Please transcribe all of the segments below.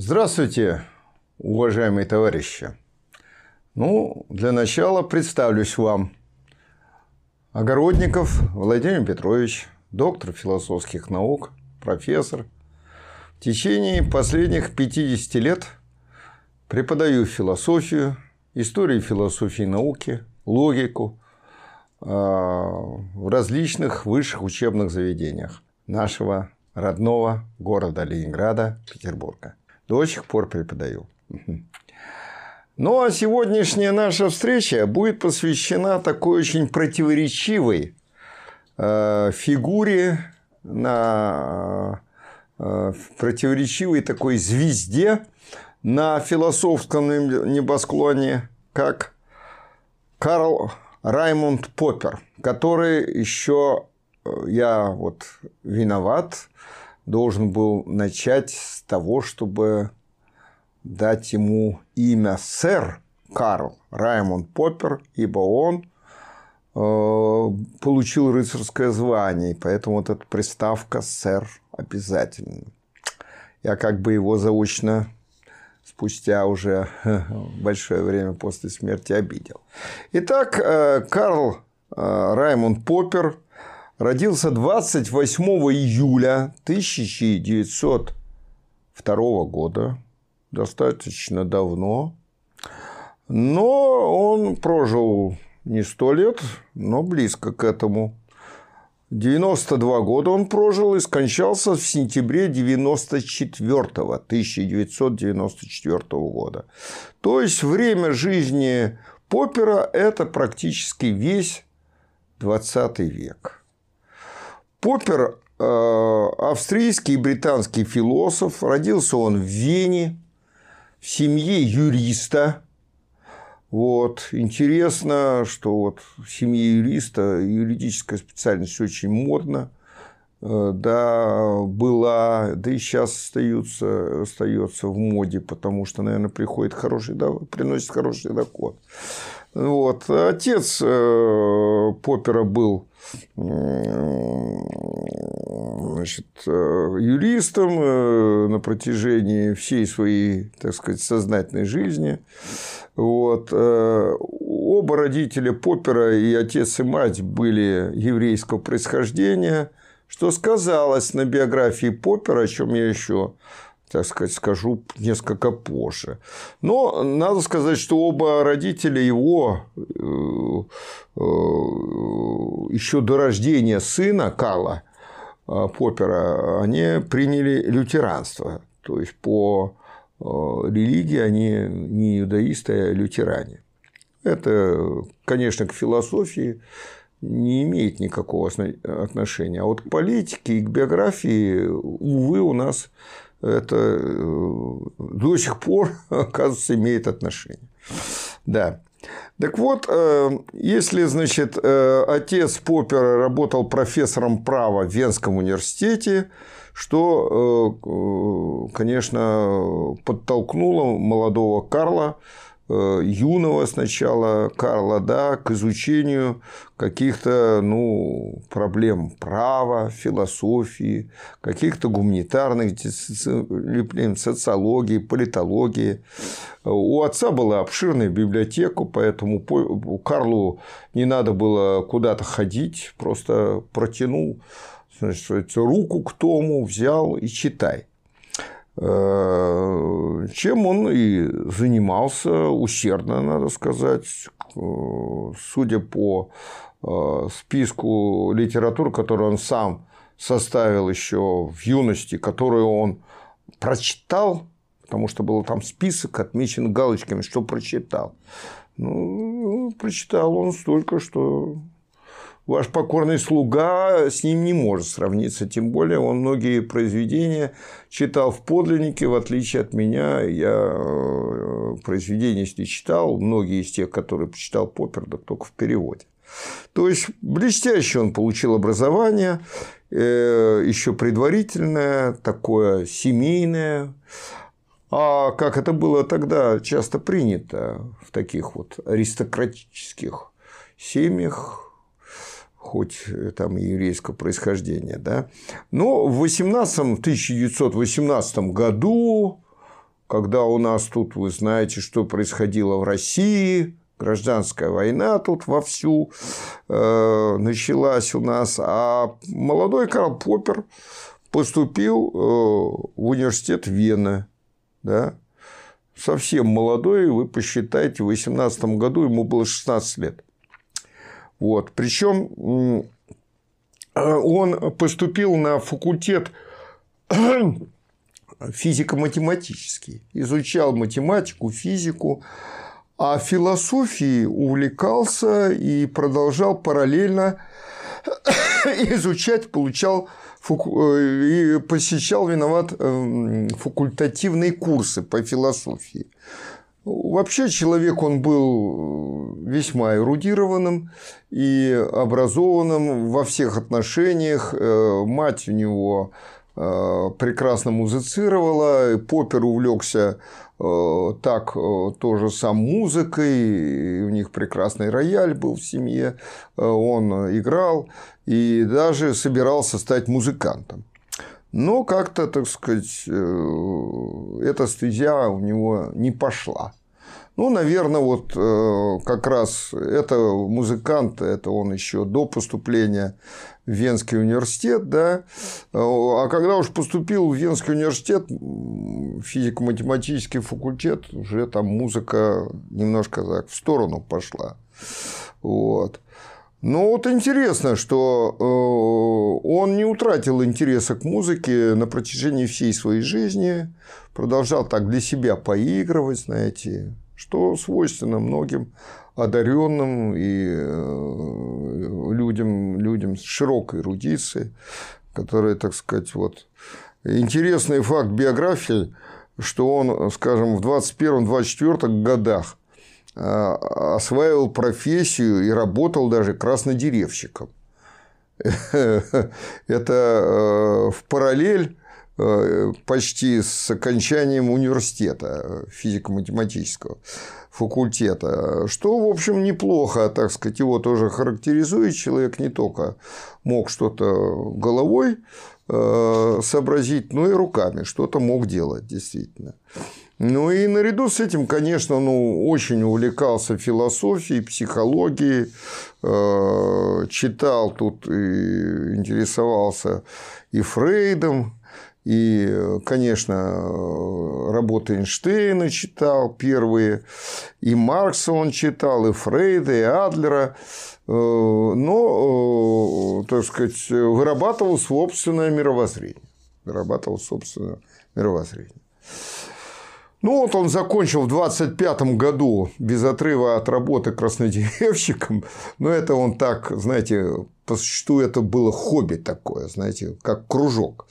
Здравствуйте, уважаемые товарищи. Ну, для начала представлюсь вам. Огородников Владимир Петрович, доктор философских наук, профессор. В течение последних 50 лет преподаю философию, историю философии науки, логику а, в различных высших учебных заведениях нашего родного города Ленинграда, Петербурга. До сих пор преподаю. Ну, а сегодняшняя наша встреча будет посвящена такой очень противоречивой э, фигуре на э, противоречивой такой звезде на философском небосклоне, как Карл Раймонд Поппер, который еще э, я вот виноват, должен был начать с того, чтобы дать ему имя сэр Карл Раймонд Поппер, ибо он э, получил рыцарское звание, и поэтому вот эта приставка сэр обязательно. Я как бы его заочно спустя уже большое время после смерти обидел. Итак, э, Карл э, Раймонд Поппер родился 28 июля 1902 года, достаточно давно, но он прожил не сто лет, но близко к этому. 92 года он прожил и скончался в сентябре 94 1994 года. То есть время жизни Поппера – это практически весь 20 век. Поппер – австрийский и британский философ. Родился он в Вене в семье юриста. Вот. Интересно, что вот в семье юриста юридическая специальность очень модна. Э, да, была, да и сейчас остается, остается в моде, потому что, наверное, приходит хороший, да, приносит хороший доход. Вот. Отец э, Поппера был значит, э, юристом э, на протяжении всей своей, так сказать, сознательной жизни. Вот. Оба родителя Поппера, и отец, и мать, были еврейского происхождения, что сказалось на биографии Поппера, о чем я еще так сказать, скажу несколько позже. Но надо сказать, что оба родителя его э, э, еще до рождения сына Карла э, Поппера они приняли лютеранство. То есть по религии они не иудаисты, а лютеране. Это, конечно, к философии не имеет никакого отношения. А вот к политике и к биографии, увы, у нас это э, до сих пор, оказывается, имеет отношение. Да. Так вот, э, если, значит, э, отец Поппера работал профессором права в Венском университете, что, конечно, подтолкнуло молодого Карла юного сначала Карла да, к изучению каких-то ну, проблем права, философии, каких-то гуманитарных дисциплин, социологии, политологии. У отца была обширная библиотека, поэтому Карлу не надо было куда-то ходить, просто протянул значит, руку к тому, взял и читай. Э, чем он и занимался усердно, надо сказать. Судя по э, списку литературы, которую он сам составил еще в юности, которую он прочитал, потому что был там список отмечен галочками, что прочитал. Ну, прочитал он столько, что ваш покорный слуга с ним не может сравниться, тем более он многие произведения читал в подлиннике, в отличие от меня, я э, произведения, если читал, многие из тех, которые почитал Поппер, да только в переводе. То есть блестяще он получил образование, э, еще предварительное, такое семейное. А как это было тогда часто принято в таких вот аристократических семьях, хоть э, там еврейского происхождения. Да? Но в 18, 1918 году когда у нас тут, вы знаете, что происходило в России, гражданская война тут вовсю э, началась у нас, а молодой Карл Поппер поступил э, в университет Вены, да, совсем молодой, вы посчитайте, в 18 году ему было 16 лет. Вот. Причем он поступил на факультет физико-математический, изучал математику, физику, а философией увлекался и продолжал параллельно изучать, получал и посещал виноват эм, факультативные курсы по философии. Вообще человек он был весьма эрудированным и образованным во всех отношениях. Э, мать у него э, прекрасно музицировала, Поппер увлекся э, так тоже сам музыкой, у них прекрасный рояль был в семье, он играл и даже собирался стать музыкантом. Но как-то, так сказать, эта стезя у него не пошла. Ну, наверное, вот э, как раз это музыкант, это он еще до поступления в Венский университет, да. А когда уж поступил в Венский университет, физико-математический факультет, уже там музыка немножко так в сторону пошла. Вот. Ну вот интересно, что э, он не утратил интереса к музыке на протяжении всей своей жизни, продолжал так для себя поигрывать, знаете, что свойственно многим одаренным и э, людям, людям с широкой эрудицией, которые, так сказать, вот... Интересный факт биографии, что он, скажем, в 21-24 годах э, осваивал профессию и работал даже краснодеревщиком. Это э, в параллель почти с окончанием университета физико-математического факультета, что, в общем, неплохо, так сказать, его тоже характеризует. Человек не только мог что-то головой э, сообразить, но и руками что-то мог делать, действительно. Ну и наряду с этим, конечно, ну, очень увлекался философией, психологией, э, читал тут и интересовался и Фрейдом, и, конечно, работы Эйнштейна читал первые, и Маркса он читал, и Фрейда, и Адлера, э, но, э, так сказать, вырабатывал собственное мировоззрение. Вырабатывал собственное мировоззрение. Ну, вот он закончил в 25 году без отрыва от работы краснодеревщиком. Но это он так, знаете, по существу это было хобби такое, знаете, как кружок.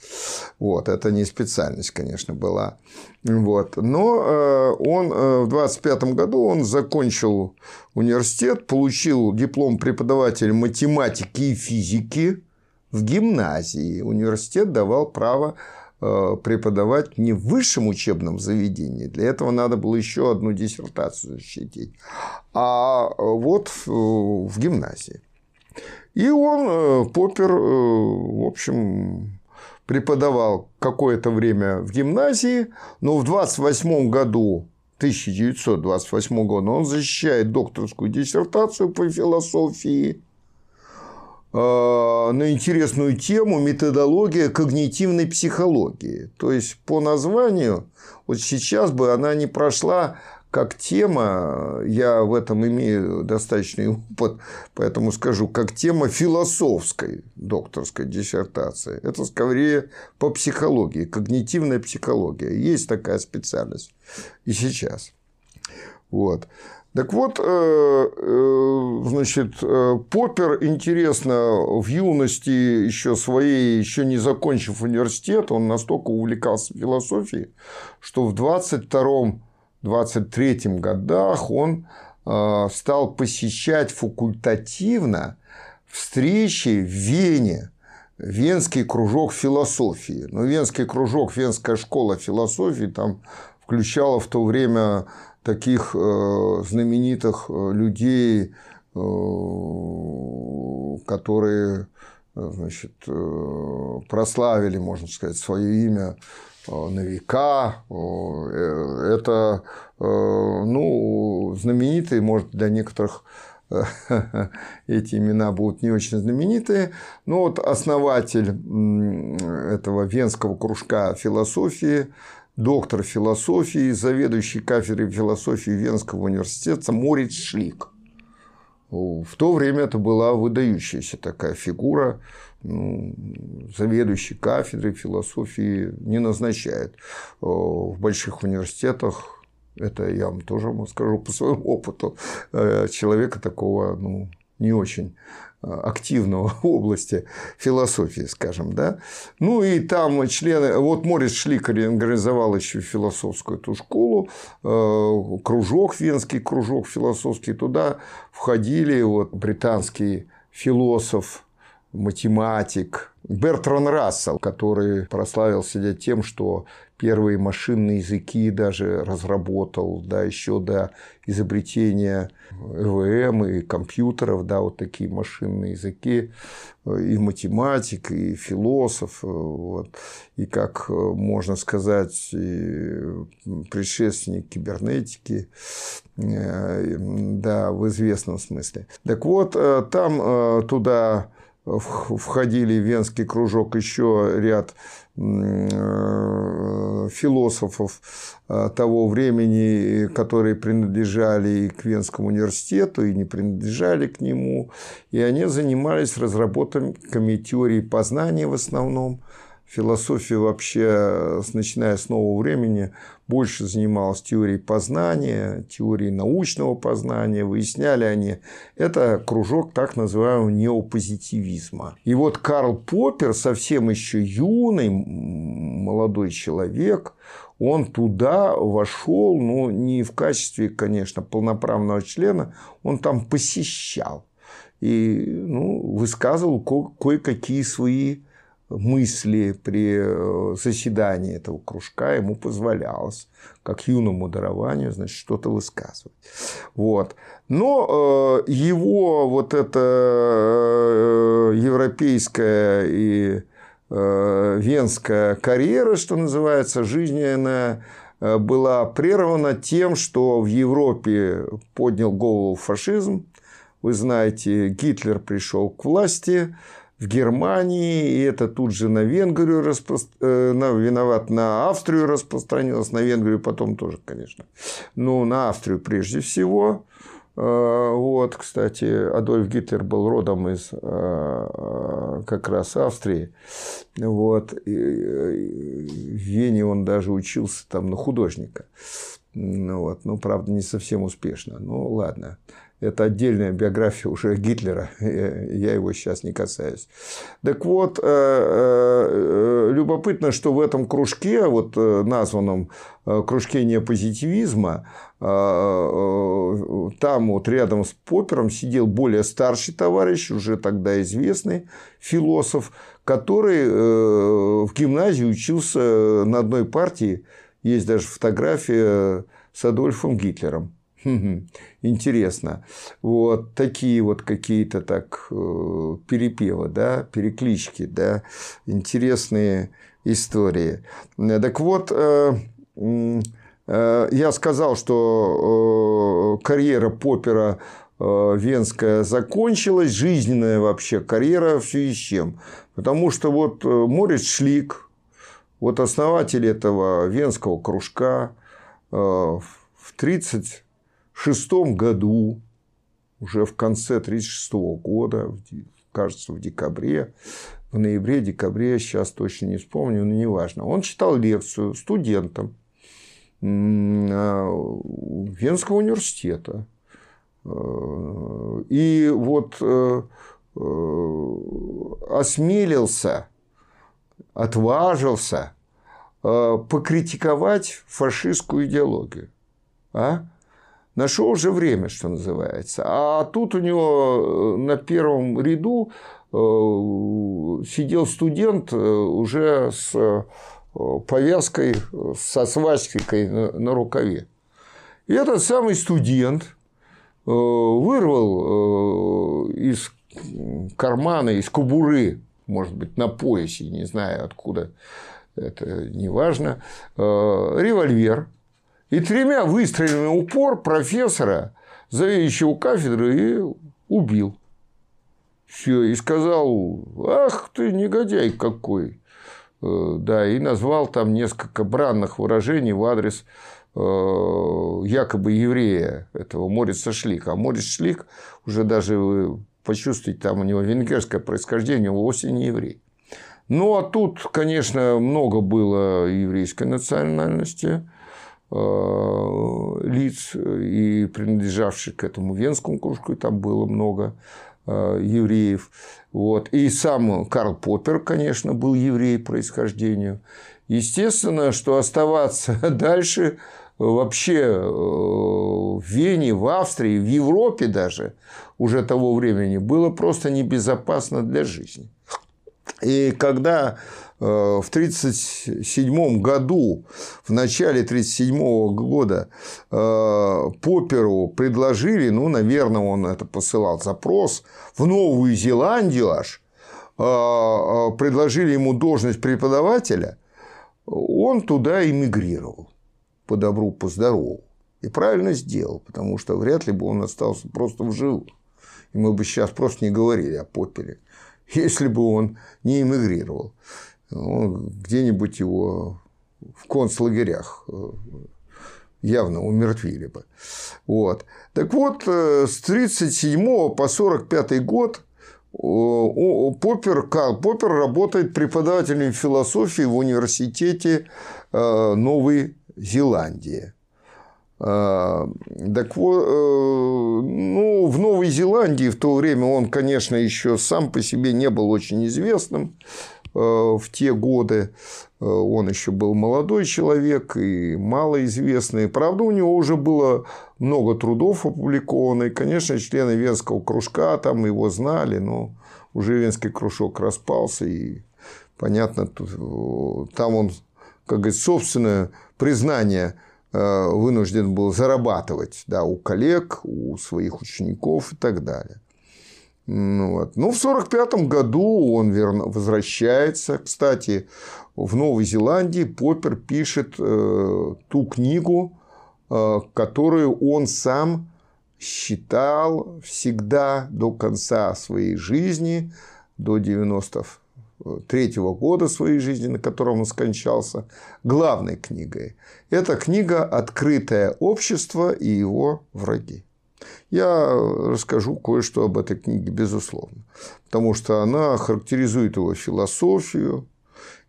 Вот, это не специальность, конечно, была. Вот. Но э, он э, в 25 году он закончил университет, получил диплом преподавателя математики и физики в гимназии. Университет давал право Э, преподавать не в высшем учебном заведении, для этого надо было еще одну диссертацию защитить, а вот в гимназии. И он, э, Поппер, э, в общем, преподавал какое-то время в гимназии, но в 28 году 1928 года он защищает докторскую диссертацию по философии Э, на интересную тему методология когнитивной психологии. То есть, по названию, вот сейчас бы она не прошла как тема, я в этом имею достаточный опыт, поэтому скажу, как тема философской докторской диссертации. Это скорее по психологии, когнитивная психология. Есть такая специальность и сейчас. Вот. Так вот, э, э, значит, э, Поппер, интересно, в юности еще своей, еще не закончив университет, он настолько увлекался философией, что в 22-23 годах он стал посещать факультативно встречи в Вене, Венский кружок философии. Но Венский кружок, Венская школа философии там включала в то время таких э, знаменитых э, людей, э, которые значит, прославили, можно сказать, свое имя на века. это ну, знаменитый, может, для некоторых эти имена будут не очень знаменитые. Но вот основатель этого венского кружка философии, доктор философии, заведующий кафедрой философии Венского университета Мориц Шлик. В то время это была выдающаяся такая фигура, ну, заведующий кафедрой философии не назначает. В больших университетах это я вам тоже скажу по своему опыту. Э, человека такого ну, не очень э, активного в области философии, скажем, да. Ну и там члены, вот Морис Шликарь организовал еще философскую эту школу, э, кружок, венский кружок философский, туда входили вот британский философ, математик Бертран Рассел, который прославился тем, что первые машинные языки даже разработал, да, еще до изобретения ЭВМ и компьютеров, да, вот такие машинные языки, и математик, и философ, вот, и, как можно сказать, предшественник кибернетики, да, в известном смысле. Так вот, там э, туда входили в Венский кружок еще ряд э, философов э, того времени, которые принадлежали и к Венскому университету, и не принадлежали к нему. И они занимались разработками теории познания в основном, Философия вообще, начиная с нового времени, больше занималась теорией познания, теорией научного познания. Выясняли они. Это кружок так называемого неопозитивизма. И вот Карл Поппер, совсем еще юный, молодой человек, он туда вошел, ну, не в качестве, конечно, полноправного члена, он там посещал и ну, высказывал кое-какие свои мысли при э, заседании этого кружка ему позволялось, как юному дарованию, значит, что-то высказывать. Вот. Но э, его вот эта э, европейская и венская карьера, что называется, жизненная, была прервана тем, что в Европе поднял голову фашизм. Вы знаете, Гитлер пришел к власти, в Германии, и это тут же на Венгрию распро... э, на, виноват, на Австрию распространилось, на Венгрию потом тоже, конечно. Но на Австрию прежде всего. Э, вот, кстати, Адольф Гитлер был родом из э, как раз Австрии. Вот. И в Вене он даже учился там на художника. Ну, вот. ну, правда, не совсем успешно. Ну, ладно. Это отдельная биография уже Гитлера, я его сейчас не касаюсь. Так вот, э, э, любопытно, что в этом кружке, вот э, названном кружке неопозитивизма, там вот рядом с Поппером сидел более старший товарищ, уже тогда известный философ, который в гимназии учился на одной партии, есть даже фотография с Адольфом Гитлером. Интересно. Вот такие вот какие-то так э, перепевы, да, переклички, да, интересные истории. Так вот, э, э, я сказал, что карьера Поппера венская закончилась, жизненная вообще карьера в связи с чем? Потому что вот Морец Шлик, вот основатель этого венского кружка, в 30 шестом году, уже в конце 1936 года, кажется, в декабре, в ноябре, декабре, сейчас точно не вспомню, но неважно, он читал лекцию студентам Венского университета. И вот э, э, осмелился, отважился э, покритиковать фашистскую идеологию. А? Нашел же время, что называется. А тут у него э, на первом ряду э, сидел студент э, уже с повязкой, со свастикой на рукаве. И этот самый студент вырвал из кармана, из кобуры, может быть, на поясе, не знаю откуда, это не важно, револьвер и тремя выстрелами упор профессора, заведующего кафедры, и убил. Все, и сказал, ах ты негодяй какой. Э, да, и назвал там несколько бранных выражений в адрес э, якобы еврея этого Морица Шлика. А Морис Шлик уже даже вы почувствуете, там у него венгерское происхождение, он вовсе не еврей. Ну, а тут, конечно, много было еврейской национальности э, лиц и принадлежавших к этому венскому кружку, и там было много Э, евреев. Вот. И сам Карл Поппер, конечно, был еврей происхождению. Естественно, что оставаться дальше вообще э, в Вене, в Австрии, в Европе даже уже того времени было просто небезопасно для жизни. И когда э, в 1937 году, в начале 1937 года э, Попперу предложили, ну, наверное, он это посылал запрос, в Новую Зеландию аж, э, предложили ему должность преподавателя, он туда эмигрировал по добру, по здорову. И правильно сделал, потому что вряд ли бы он остался просто в живых. И мы бы сейчас просто не говорили о Поппере если бы он не эмигрировал. Где-нибудь его в концлагерях э, явно умертвили бы. Вот. Так вот, э, с 1937 по 1945 год Поппер, Карл Поппер работает преподавателем философии в университете э, Новой Зеландии. Так вот, э, ну, в Новой Зеландии в то время он, конечно, еще сам по себе не был очень известным э, в те годы. Э, он еще был молодой человек и малоизвестный. Правда, у него уже было много трудов опубликовано. И, конечно, члены Венского кружка там его знали, но уже Венский кружок распался. И, понятно, там он, как говорится, собственное признание – Э, вынужден был зарабатывать да, у коллег, у своих учеников и так далее. Ну, вот. Но в 1945 году он верно, возвращается. Кстати, в Новой Зеландии Поппер пишет э, ту книгу, э, которую он сам считал всегда до конца своей жизни, до 90 третьего года своей жизни, на котором он скончался, главной книгой. Это книга «Открытое общество и его враги». Я расскажу кое-что об этой книге, безусловно, потому что она характеризует его философию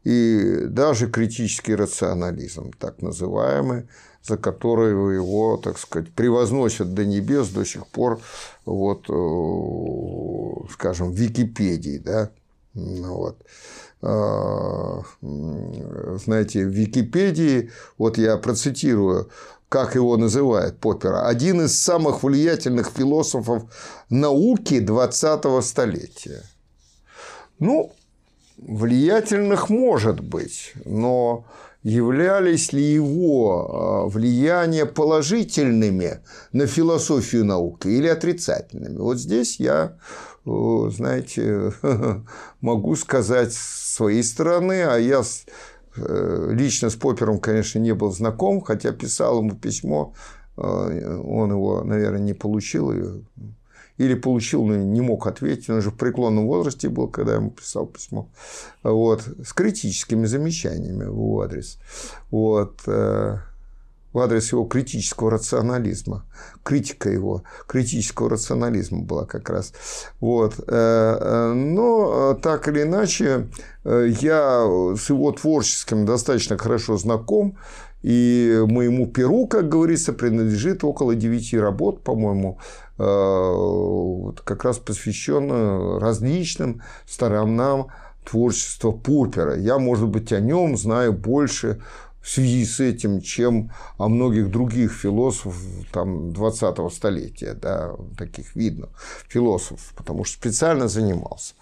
и даже критический рационализм, так называемый, за который его, так сказать, превозносят до небес до сих пор, вот, э, скажем, в Википедии, да, ну вот. А, знаете, в Википедии, вот я процитирую, как его называют Поппера, один из самых влиятельных философов науки 20-го столетия. Ну, влиятельных может быть, но являлись ли его а, влияния положительными на философию науки или отрицательными? Вот здесь я знаете, могу сказать с своей стороны, а я э, лично с Поппером, конечно, не был знаком, хотя писал ему письмо, э, он его, наверное, не получил, или получил, но не мог ответить, он уже в преклонном возрасте был, когда я ему писал письмо, вот, с критическими замечаниями в его адрес. Вот. В адрес его критического рационализма. Критика его критического рационализма была как раз. Вот. Э, э, но э, так или иначе, я с его творческим достаточно хорошо знаком. И моему перу, как говорится, принадлежит около девяти работ, по-моему, как раз посвященных различным сторонам творчества Пурпера. Я, может быть, о нем знаю больше в связи с этим, чем о многих других философов там, 20-го столетия, да, таких видных философов, потому что специально занимался.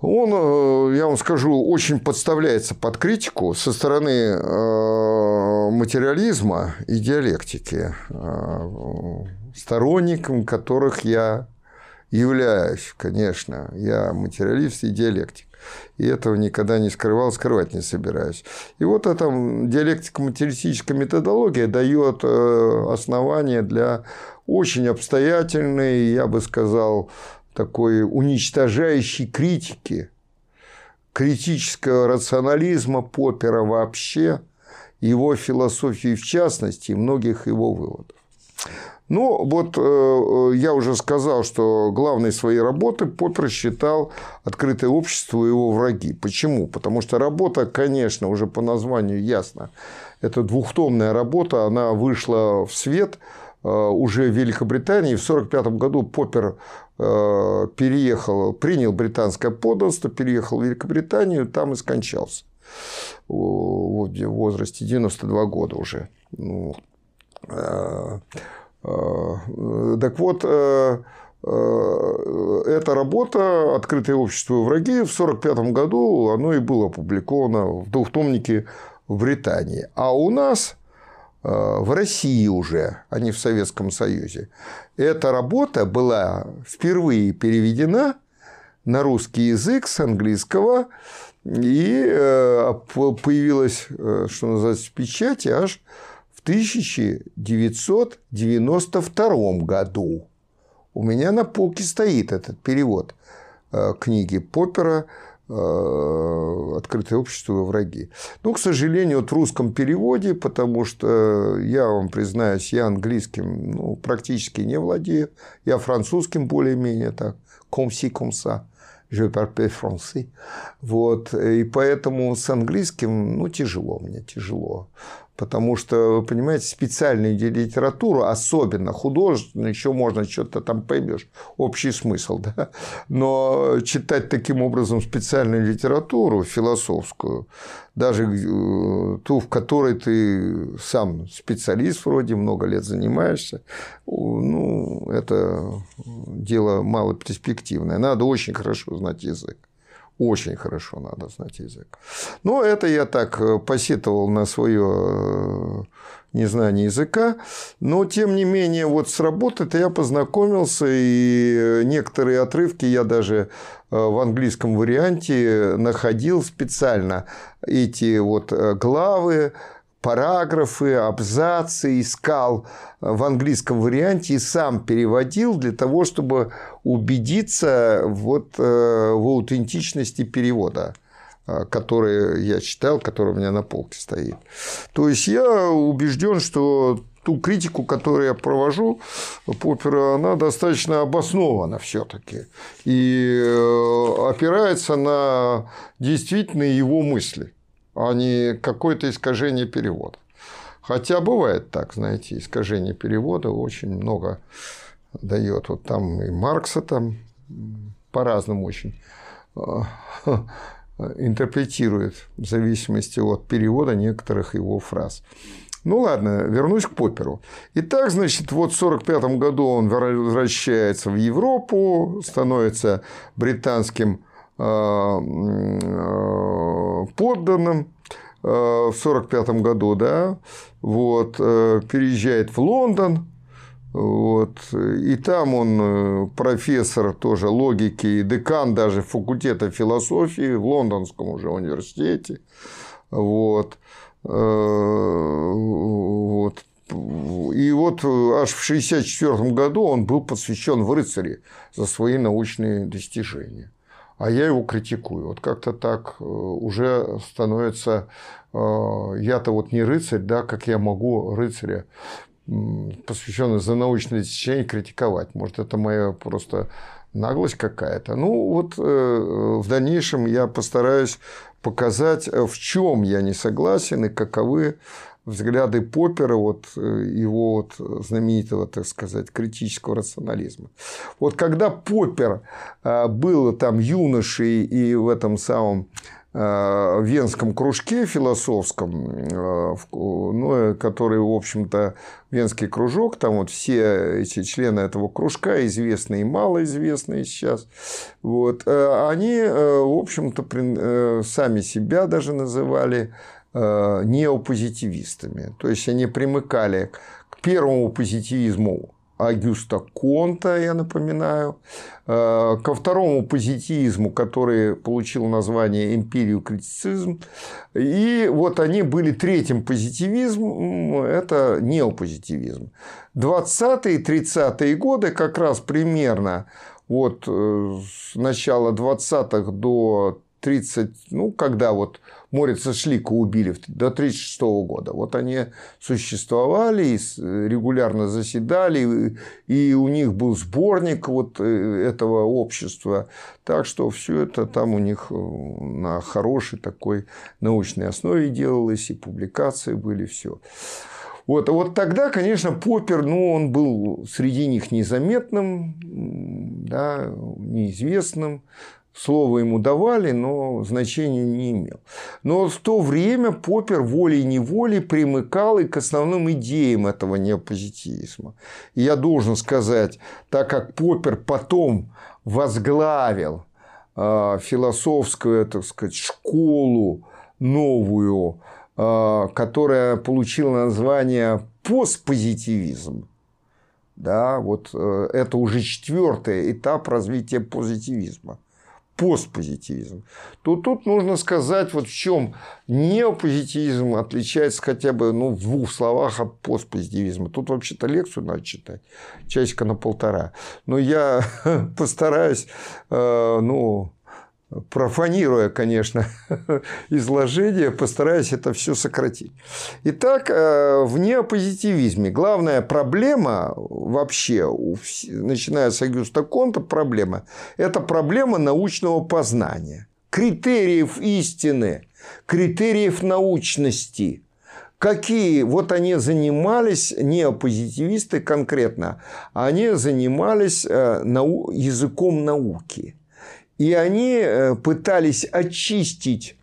Он, э, я вам скажу, очень подставляется под критику со стороны э, материализма и диалектики, э, сторонником которых я являюсь, конечно, я материалист и диалектик. И этого никогда не скрывал, скрывать не собираюсь. И вот эта диалектико-материалистическая методология дает э, основание для очень обстоятельной, я бы сказал, такой уничтожающей критики, критического рационализма Поппера вообще, его философии в частности и многих его выводов. Ну, вот э, я уже сказал, что главной своей работы Поппер считал «Открытое общество и его враги». Почему? Потому что работа, конечно, уже по названию ясно. Это двухтомная работа, она вышла в свет э, уже в Великобритании. В 1945 году Поппер э, переехал, принял британское подданство, переехал в Великобританию, там и скончался. В возрасте 92 года уже. Ну, Э, так вот, э, э, эта работа «Открытое общество и враги» в 1945 году оно и было опубликовано в двухтомнике в Британии. А у нас в России уже, а не в Советском Союзе, эта работа была впервые переведена на русский язык с английского и появилась, что называется, в печати аж 1992 году. У меня на полке стоит этот перевод э, книги Поппера э, «Открытое общество и враги». Ну, к сожалению, вот в русском переводе, потому что я вам признаюсь, я английским ну, практически не владею, я французским более-менее так, комси комса je parle français. Вот. И поэтому с английским ну, тяжело мне, тяжело. Потому что, вы понимаете, специальную литературу, особенно художественную, еще можно что-то там поймешь, общий смысл, да. Но читать таким образом специальную литературу, философскую, даже э, ту, в которой ты сам специалист вроде, много лет занимаешься, ну, это дело малоперспективное. Надо очень хорошо знать язык. Очень хорошо надо знать язык. Но это я так э, посетовал на свое э, незнание языка. Но, тем не менее, вот с работой-то я познакомился, и некоторые отрывки я даже э, в английском варианте находил специально. Эти вот главы, параграфы, абзацы искал в английском варианте и сам переводил для того, чтобы убедиться вот э, в аутентичности перевода э, который я читал, который у меня на полке стоит. То есть я убежден, что ту критику, которую я провожу Поппера, она достаточно обоснована все-таки и э, опирается на действительно его мысли а не какое-то искажение перевода. Хотя бывает так, знаете, искажение перевода очень много дает. Вот там и Маркса там по-разному очень а, интерпретирует в зависимости от перевода некоторых его фраз. Ну ладно, вернусь к Попперу. Итак, значит, вот в 1945 году он возвращается в Европу, становится британским Э, э, подданным э, в 1945 году, да, вот, переезжает в Лондон, вот, и там он профессор тоже логики и декан даже факультета философии в Лондонском уже университете. Вот. Вот. И вот аж в 1964 году он был посвящен в рыцаре за свои научные достижения а я его критикую. Вот как-то так э, уже становится, э, я-то вот не рыцарь, да, как я могу рыцаря, посвященный за научное достижение, критиковать. Может, это моя просто наглость какая-то. Ну, вот э, в дальнейшем я постараюсь показать, в чем я не согласен и каковы взгляды Поппера, вот э, его вот знаменитого, так сказать, критического рационализма. Вот когда Поппер э, был там юношей и в этом самом э, венском кружке философском, ну, который, в общем-то, венский кружок, там вот все эти члены этого кружка, известные и малоизвестные сейчас, вот, они, в общем-то, сами себя даже называли неопозитивистами. То есть они примыкали к первому позитивизму Агюста Конта, я напоминаю, э, ко второму позитивизму, который получил название эмпирию критицизм. И вот они были третьим позитивизмом, это неопозитивизм. 20-е, 30-е годы как раз примерно вот э, с начала 20-х до 30, ну, когда вот Морица Шлика убили до 1936 года. Вот они существовали, регулярно заседали, и у них был сборник вот э, этого общества. Так что все это там у них э, на хорошей такой научной основе делалось, и публикации были, все. Вот, вот тогда, конечно, Поппер, ну, он был среди них незаметным, да, неизвестным, Слово ему давали, но значения не имел. Но в то время Поппер волей-неволей примыкал и к основным идеям этого неопозитивизма. И я должен сказать, так как Поппер потом возглавил э, философскую, так сказать, школу новую, э, которая получила название постпозитивизм, да, вот э, это уже четвертый этап развития позитивизма постпозитивизм, то тут нужно сказать, вот в чем неопозитивизм отличается хотя бы ну, в двух словах от постпозитивизма. Тут вообще-то лекцию надо читать, часика на полтора. Но я постараюсь э, ну, профанируя, конечно, изложение, постараюсь это все сократить. Итак, э, в неопозитивизме главная проблема вообще, начиная с Агюста Конта, проблема – это проблема научного познания, критериев истины, критериев научности – Какие? Вот они занимались, неопозитивисты конкретно, они занимались э, языком науки. И они э, пытались очистить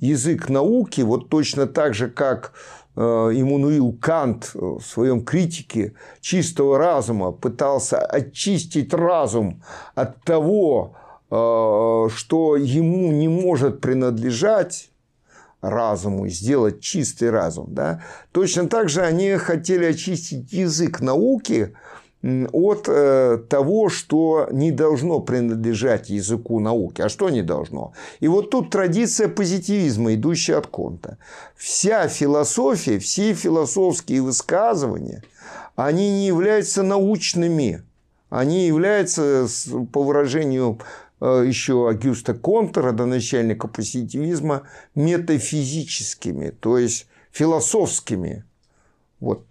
язык науки, вот точно так же, как э, Иммануил Кант в своем критике чистого разума пытался очистить разум от того, э, что ему не может принадлежать разуму, сделать чистый разум. Да? Точно так же они хотели очистить язык науки от э, того, что не должно принадлежать языку науки. А что не должно? И вот тут традиция позитивизма, идущая от Конта. Вся философия, все философские высказывания, они не являются научными. Они являются, по выражению э, еще Агюста Конта, родоначальника позитивизма, метафизическими, то есть философскими вот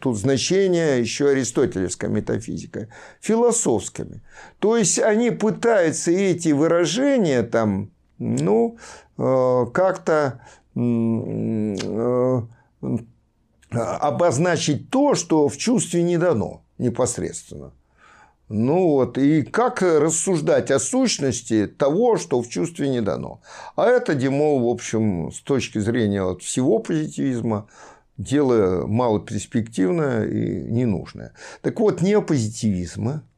тут значение еще аристотелевская метафизика. Философскими. То есть они пытаются эти выражения там, ну, э, как-то э, обозначить то, что в чувстве не дано непосредственно. Ну вот, и как рассуждать о сущности того, что в чувстве не дано. А это, Димол, в общем, с точки зрения вот всего позитивизма, дело малоперспективное и ненужное. Так вот, неопозитивизм –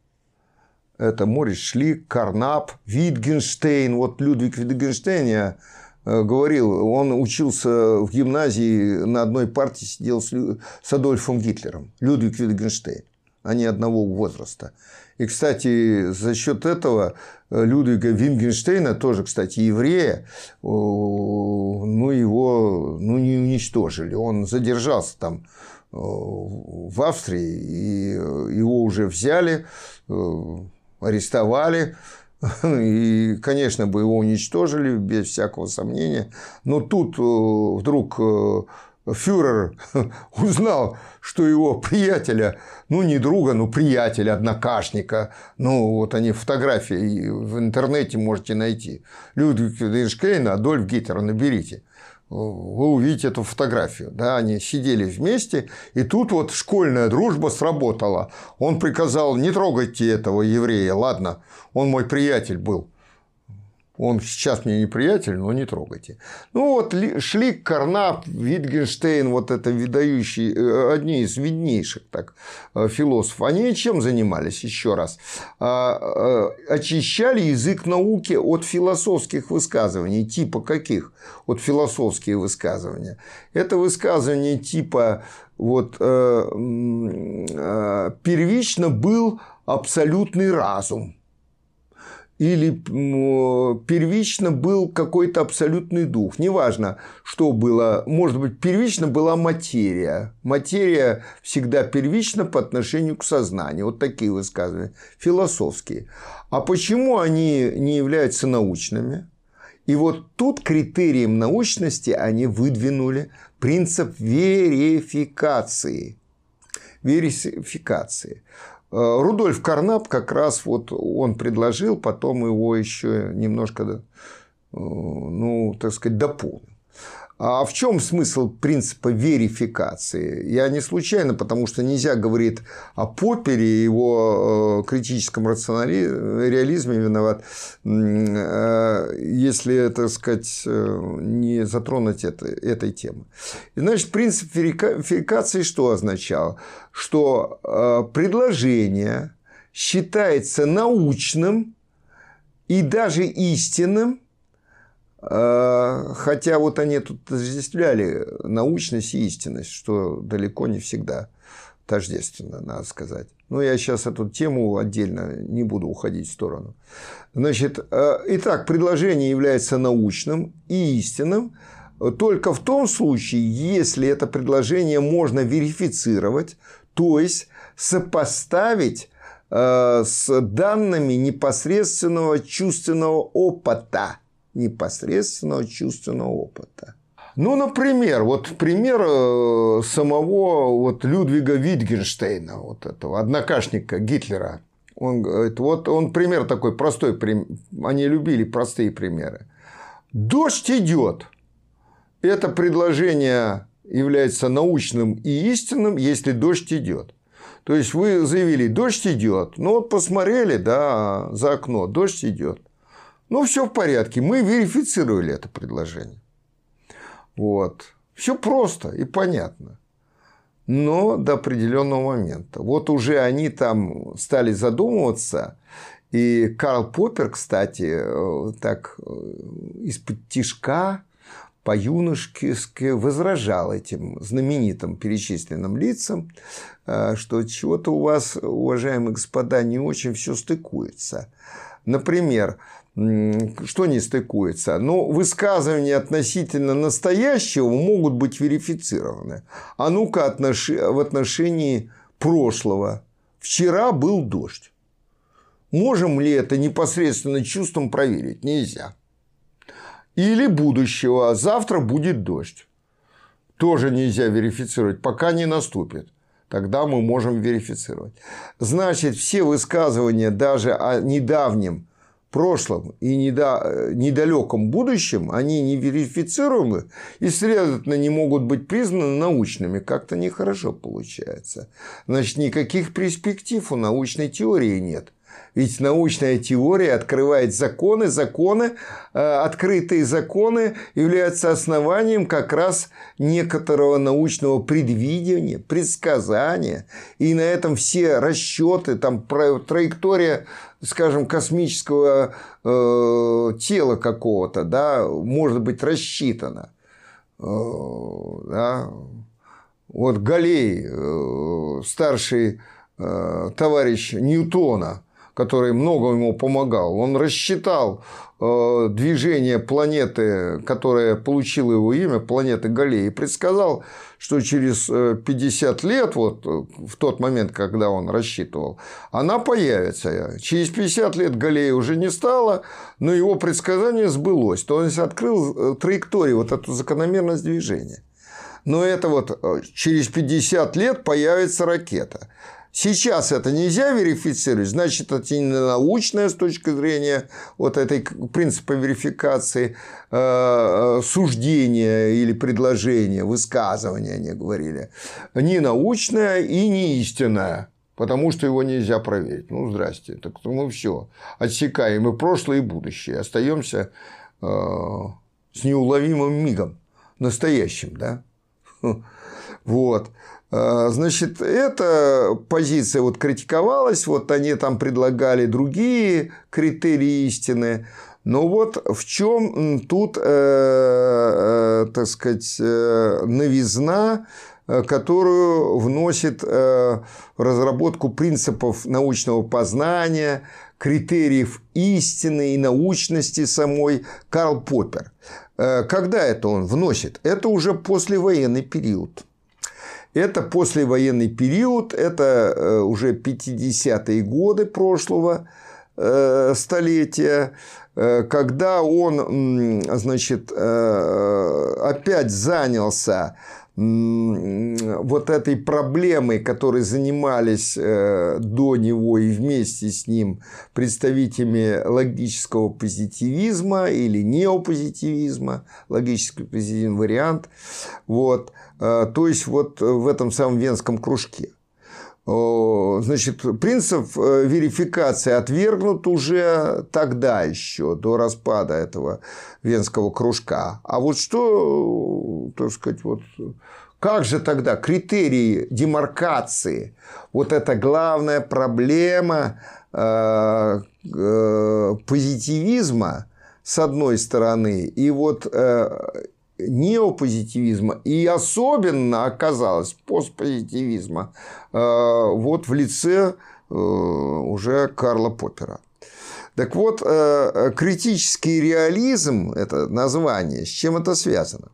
это Морис Шлик, Карнап, Витгенштейн. Вот Людвиг Витгенштейн, я э, говорил, он учился в гимназии, на одной партии сидел с Адольфом Гитлером. Людвиг Витгенштейн. Они одного возраста. И, кстати, за счет этого э, Людвига Вингенштейна, тоже, кстати, еврея, ну, его ну, не уничтожили. Он задержался там в Австрии, и его уже взяли, э, арестовали, и, конечно, бы его уничтожили без всякого сомнения. Но тут э, вдруг фюрер узнал, что его приятеля, ну не друга, но приятеля, однокашника, ну вот они фотографии в интернете можете найти. Людвиг Эйнштейн, Адольф Гитлер, наберите. Вы увидите эту фотографию. Да, они сидели вместе, и тут вот школьная дружба сработала. Он приказал, не трогайте этого еврея, ладно, он мой приятель был. Он сейчас мне неприятель, но не трогайте. Ну вот Шлик, Карнап, Витгенштейн, вот это выдающие, э, одни из виднейших так, э, философов, они чем занимались еще раз? А, э, очищали язык науки от философских высказываний. Типа каких? От философские высказывания. Это высказывания типа вот, первично был абсолютный разум. Или первично был какой-то абсолютный дух. Неважно, что было. Может быть, первично была материя. Материя всегда первична по отношению к сознанию. Вот такие высказывания. Философские. А почему они не являются научными? И вот тут критерием научности они выдвинули принцип верификации. Верификации. Э, Рудольф Карнап как раз вот он предложил, потом его еще немножко, э, ну, так сказать, дополнил. А в чем смысл принципа верификации? Я не случайно, потому что нельзя говорить о Поппере и его э, критическом рационали... реализме виноват, э, если, так сказать, э, не затронуть это, этой темы. И, значит, принцип верификации что означал? Что предложение считается научным и даже истинным – хотя вот они тут отождествляли научность и истинность, что далеко не всегда тождественно, надо сказать. Но я сейчас эту тему отдельно не буду уходить в сторону. Значит, а, итак, предложение является научным и истинным только в том случае, если это предложение можно верифицировать, то есть сопоставить а, с данными непосредственного чувственного опыта непосредственного чувственного опыта. Ну, например, вот пример э, самого вот Людвига Витгенштейна, вот этого однокашника Гитлера. Он говорит, вот он пример такой простой, они любили простые примеры. Дождь идет. Это предложение является научным и истинным, если дождь идет. То есть вы заявили, дождь идет. Ну вот посмотрели, да, за окно, дождь идет. Ну, все в порядке. Мы верифицировали это предложение. Вот. Все просто и понятно. Но до определенного момента. Вот уже они там стали задумываться. И Карл Поппер, кстати, э, так э, из-под тишка по-юношески возражал этим знаменитым перечисленным лицам, э, что чего-то у вас, уважаемые господа, не очень все стыкуется. Например, что не стыкуется? Ну, высказывания относительно настоящего могут быть верифицированы. А ну-ка отнош... в отношении прошлого. Вчера был дождь. Можем ли это непосредственно чувством проверить? Нельзя. Или будущего. Завтра будет дождь. Тоже нельзя верифицировать, пока не наступит. Тогда мы можем верифицировать. Значит, все высказывания даже о недавнем прошлом и недалеком будущем, они не верифицируемы и, следовательно, не могут быть признаны научными. Как-то нехорошо получается. Значит, никаких перспектив у научной теории нет. Ведь научная теория открывает законы, законы, э, открытые законы являются основанием как раз некоторого научного предвидения, предсказания. И на этом все расчеты, там траектория, скажем, космического э, тела какого-то, да, может быть рассчитана. Э, да. Вот Галей, э, старший э, товарищ Ньютона – который много ему помогал, он рассчитал э, движение планеты, которая получила его имя, планеты Галлеи, и предсказал, что через 50 э, лет, вот э, в тот момент, когда он рассчитывал, она появится. Через 50 лет Галлеи уже не стало, но его предсказание сбылось. То есть открыл траекторию, вот эту закономерность движения. Но это вот через 50 лет появится ракета. Сейчас это нельзя верифицировать, значит, это не научное с точки зрения вот этой принципа верификации э, э, суждения или предложения, высказывания, они говорили, не научное и не истинное. Потому что его нельзя проверить. Ну, здрасте. Так мы все. Отсекаем и прошлое, и будущее. Остаемся э, с неуловимым мигом. Настоящим, да? Вот. А, значит, эта позиция вот критиковалась, вот они там предлагали другие критерии истины. Но вот в чем тут, э, э, так сказать, э, новизна которую вносит разработку принципов научного познания, критериев истины и научности самой Карл Поппер. Когда это он вносит? Это уже послевоенный период. Это послевоенный период, это уже 50-е годы прошлого столетия, Э, когда он, значит, э, опять занялся вот этой проблемой, которой занимались э, до него и вместе с ним представителями логического позитивизма или неопозитивизма, логический позитивный вариант, вот, то есть вот в этом самом венском кружке. Значит, принцип э, верификации отвергнут уже тогда еще, до распада этого венского кружка. А вот что, так сказать, вот как же тогда критерии демаркации? Вот это главная проблема э, э, позитивизма, с одной стороны, и вот неопозитивизма и особенно оказалось постпозитивизма э, вот в лице э, уже Карла Поппера. Так вот, э, критический реализм – это название, с чем это связано?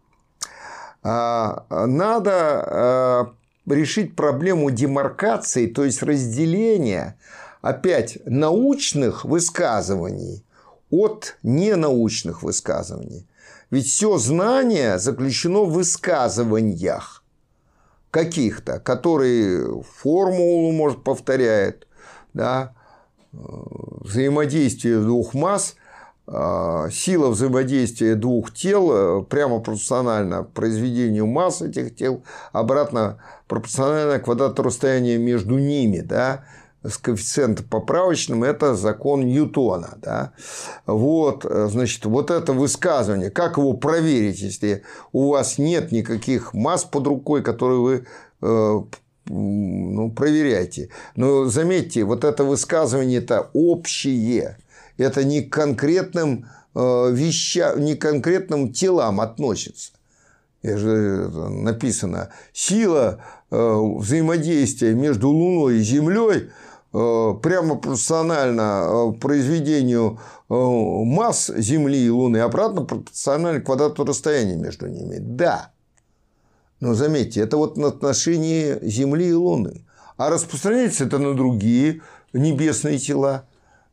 Надо решить проблему демаркации, то есть разделения опять научных высказываний от ненаучных высказываний. Ведь все знание заключено в высказываниях каких-то, которые формулу, может, повторяет, да, взаимодействие двух масс, а, сила взаимодействия двух тел э, прямо пропорционально произведению масс этих тел, обратно пропорционально квадрату расстояния между ними. Да? С коэффициентом поправочным, это закон Ньютона. Да? Вот, значит, вот это высказывание, как его проверить, если у вас нет никаких масс под рукой, которые вы э, ну, проверяйте. Но заметьте, вот это высказывание это общее. Это не к конкретным э, вещам, не к конкретным телам относится. Это же написано, сила э, взаимодействия между Луной и Землей Э, прямо пропорционально э, произведению э, масс Земли и Луны, обратно пропорционально квадрату расстояния между ними. Да. Но заметьте, это вот на отношении Земли и Луны. А распространяется это на другие небесные тела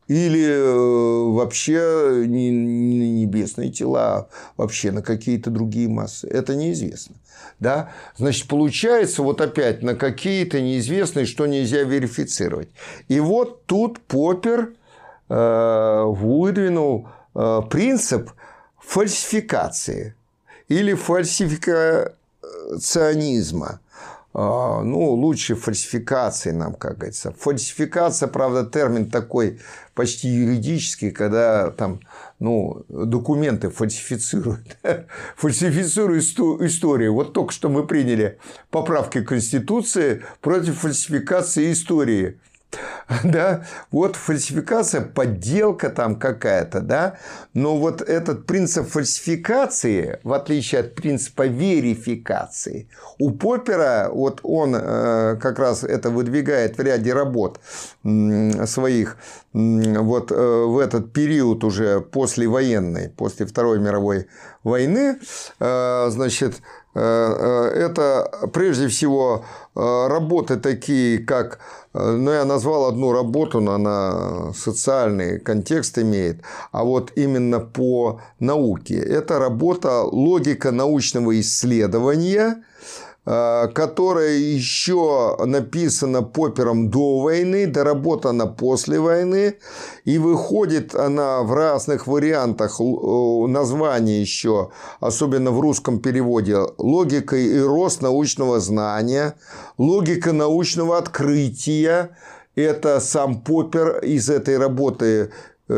или э, вообще не небесные тела, а вообще на какие-то другие массы. Это неизвестно. Да? Значит, получается вот опять на какие-то неизвестные, что нельзя верифицировать. И вот тут Поппер э, выдвинул э, принцип фальсификации или фальсификационизма. А, ну, лучше фальсификации нам, как говорится. Фальсификация, правда, термин такой почти юридический, когда там ну, документы фальсифицируют. Фальсифицируют историю. Вот только что мы приняли поправки Конституции против фальсификации истории. да, вот фальсификация, подделка там какая-то, да, но вот этот принцип фальсификации, в отличие от принципа верификации, у Поппера, вот он э, как раз это выдвигает в ряде работ своих, вот э, в этот период уже послевоенный, после Второй мировой войны, э, значит, это прежде всего работы такие, как ну, я назвал одну работу, но она социальный контекст имеет. А вот именно по науке. Это работа «Логика научного исследования», Э, которая еще написана Поппером до войны, доработана после войны, и выходит она в разных вариантах названия еще, особенно в русском переводе, «Логика и рост научного знания», «Логика научного открытия», это сам Поппер из этой работы Э,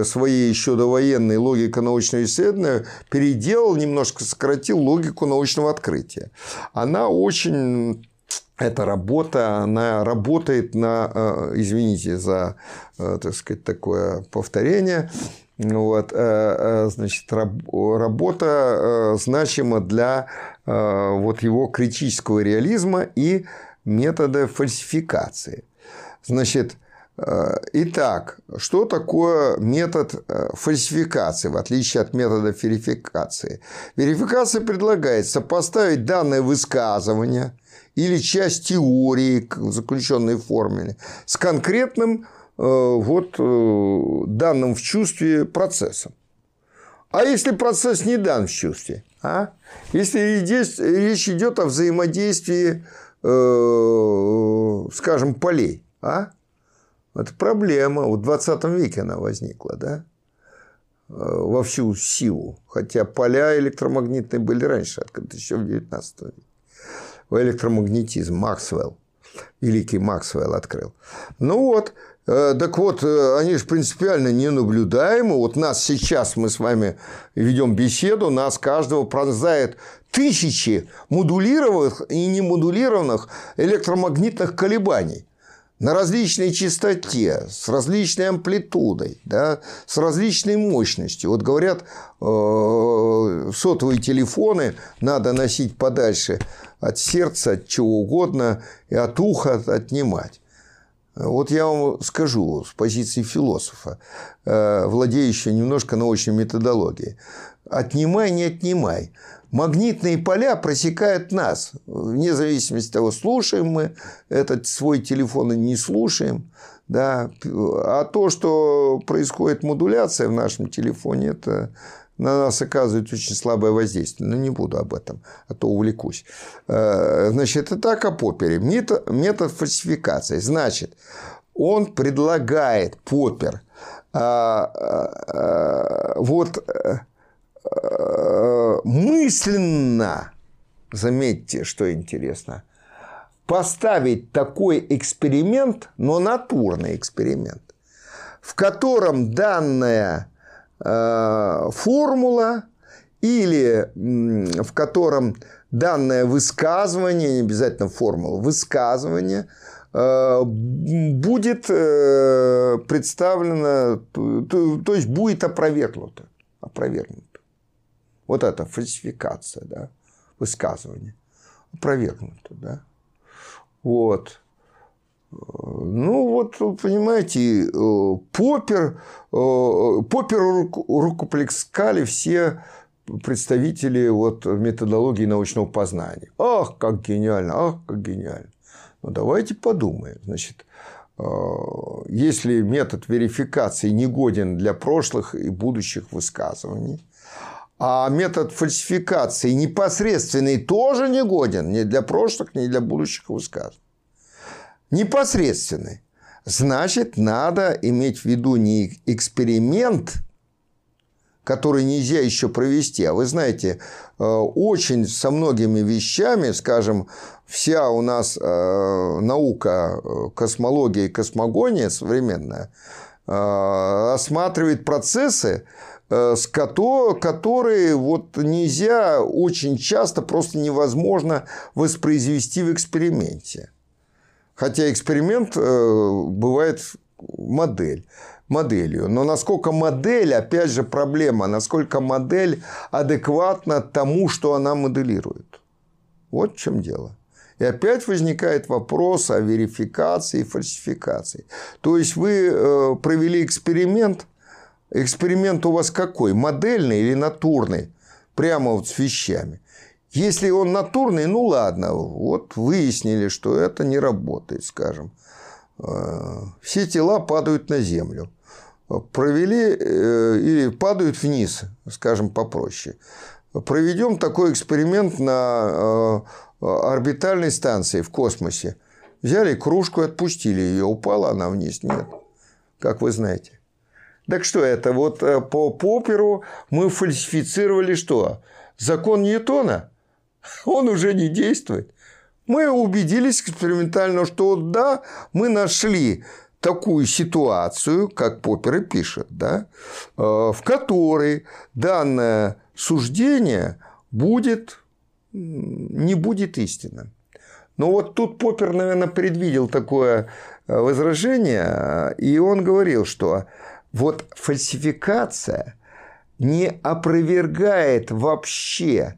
своей еще довоенной логика научного исследования переделал, немножко сократил логику научного открытия. Она очень эта работа, она работает на, э, извините за, э, так сказать, такое повторение, вот, значит, работа значима для вот его критического реализма и метода фальсификации. Значит, Э, итак, что такое метод э, фальсификации, в отличие от метода верификации? Верификация предлагает сопоставить данное высказывание или часть теории, заключенной в формуле, с конкретным э, вот, данным в чувстве процессом. А если процесс не дан в чувстве? А? Если речь идет о взаимодействии, скажем, полей, а? Это проблема. В 20 веке она возникла, да? Э, во всю силу. Хотя поля электромагнитные были раньше открыты, еще в 19 веке. Электромагнетизм Максвелл. Великий Максвелл открыл. Ну вот, э, так вот, э, они же принципиально не наблюдаемы. Вот нас сейчас, мы с вами ведем беседу, нас каждого пронзает тысячи модулированных и немодулированных электромагнитных колебаний на различной частоте, с различной амплитудой, да, с различной мощностью. Вот говорят, э, сотовые телефоны надо носить подальше от сердца, от чего угодно, и от уха отнимать. Вот я вам скажу с позиции философа, э, владеющего немножко научной методологией. Отнимай, не отнимай магнитные поля просекают нас, вне зависимости от того, слушаем мы этот свой телефон или не слушаем. Да. А то, что происходит модуляция в нашем телефоне, это на нас оказывает очень слабое воздействие. Но не буду об этом, а то увлекусь. Э, значит, это так о Попере. Метод, фальсификации. Значит, он предлагает Поппер а, а, а, вот Э, мысленно, заметьте, что интересно, поставить такой эксперимент, но натурный эксперимент, в котором данная э, формула или в котором данное высказывание, не обязательно формула, высказывание э, будет представлено, то есть будет опровергнуто. опровергнуто. Вот это фальсификация, да, высказывание. Опровергнуто, да. Вот. Ну, вот, понимаете, Поппер, Поппер рукоплескали все представители вот методологии научного познания. Ах, как гениально, ах, как гениально. Ну, давайте подумаем. Значит, э, если метод верификации не годен для прошлых и будущих высказываний, а метод фальсификации непосредственный тоже не годен ни для прошлых, ни для будущих высказываний. Непосредственный. Значит, надо иметь в виду не эксперимент, который нельзя еще провести. А вы знаете, э, очень со многими вещами, скажем, вся у нас э, наука, э, космология и космогония современная, осматривает процессы, Э, с которые вот нельзя очень часто, просто невозможно воспроизвести в эксперименте. Хотя эксперимент э, бывает модель моделью. Но насколько модель, опять же, проблема, насколько модель адекватна тому, что она моделирует. Вот в чем дело. И опять возникает вопрос о верификации и фальсификации. То есть вы э, провели эксперимент, Эксперимент у вас какой? Модельный или натурный? Прямо вот с вещами. Если он натурный, ну ладно, вот выяснили, что это не работает, скажем. Э, все тела падают на землю. Провели э, или падают вниз, скажем попроще. Проведем такой эксперимент на э, орбитальной станции в космосе. Взяли кружку и отпустили ее. Упала она вниз? Нет. Как вы знаете. Так что это? Вот э, по Поперу мы фальсифицировали что? Закон Ньютона? Он уже не действует. Мы убедились экспериментально, что да, мы нашли такую ситуацию, как Поппер и пишет, да, э, в которой данное суждение будет, не будет истинным. Но вот тут Поппер, наверное, предвидел такое э, возражение, и он говорил, что вот фальсификация не опровергает вообще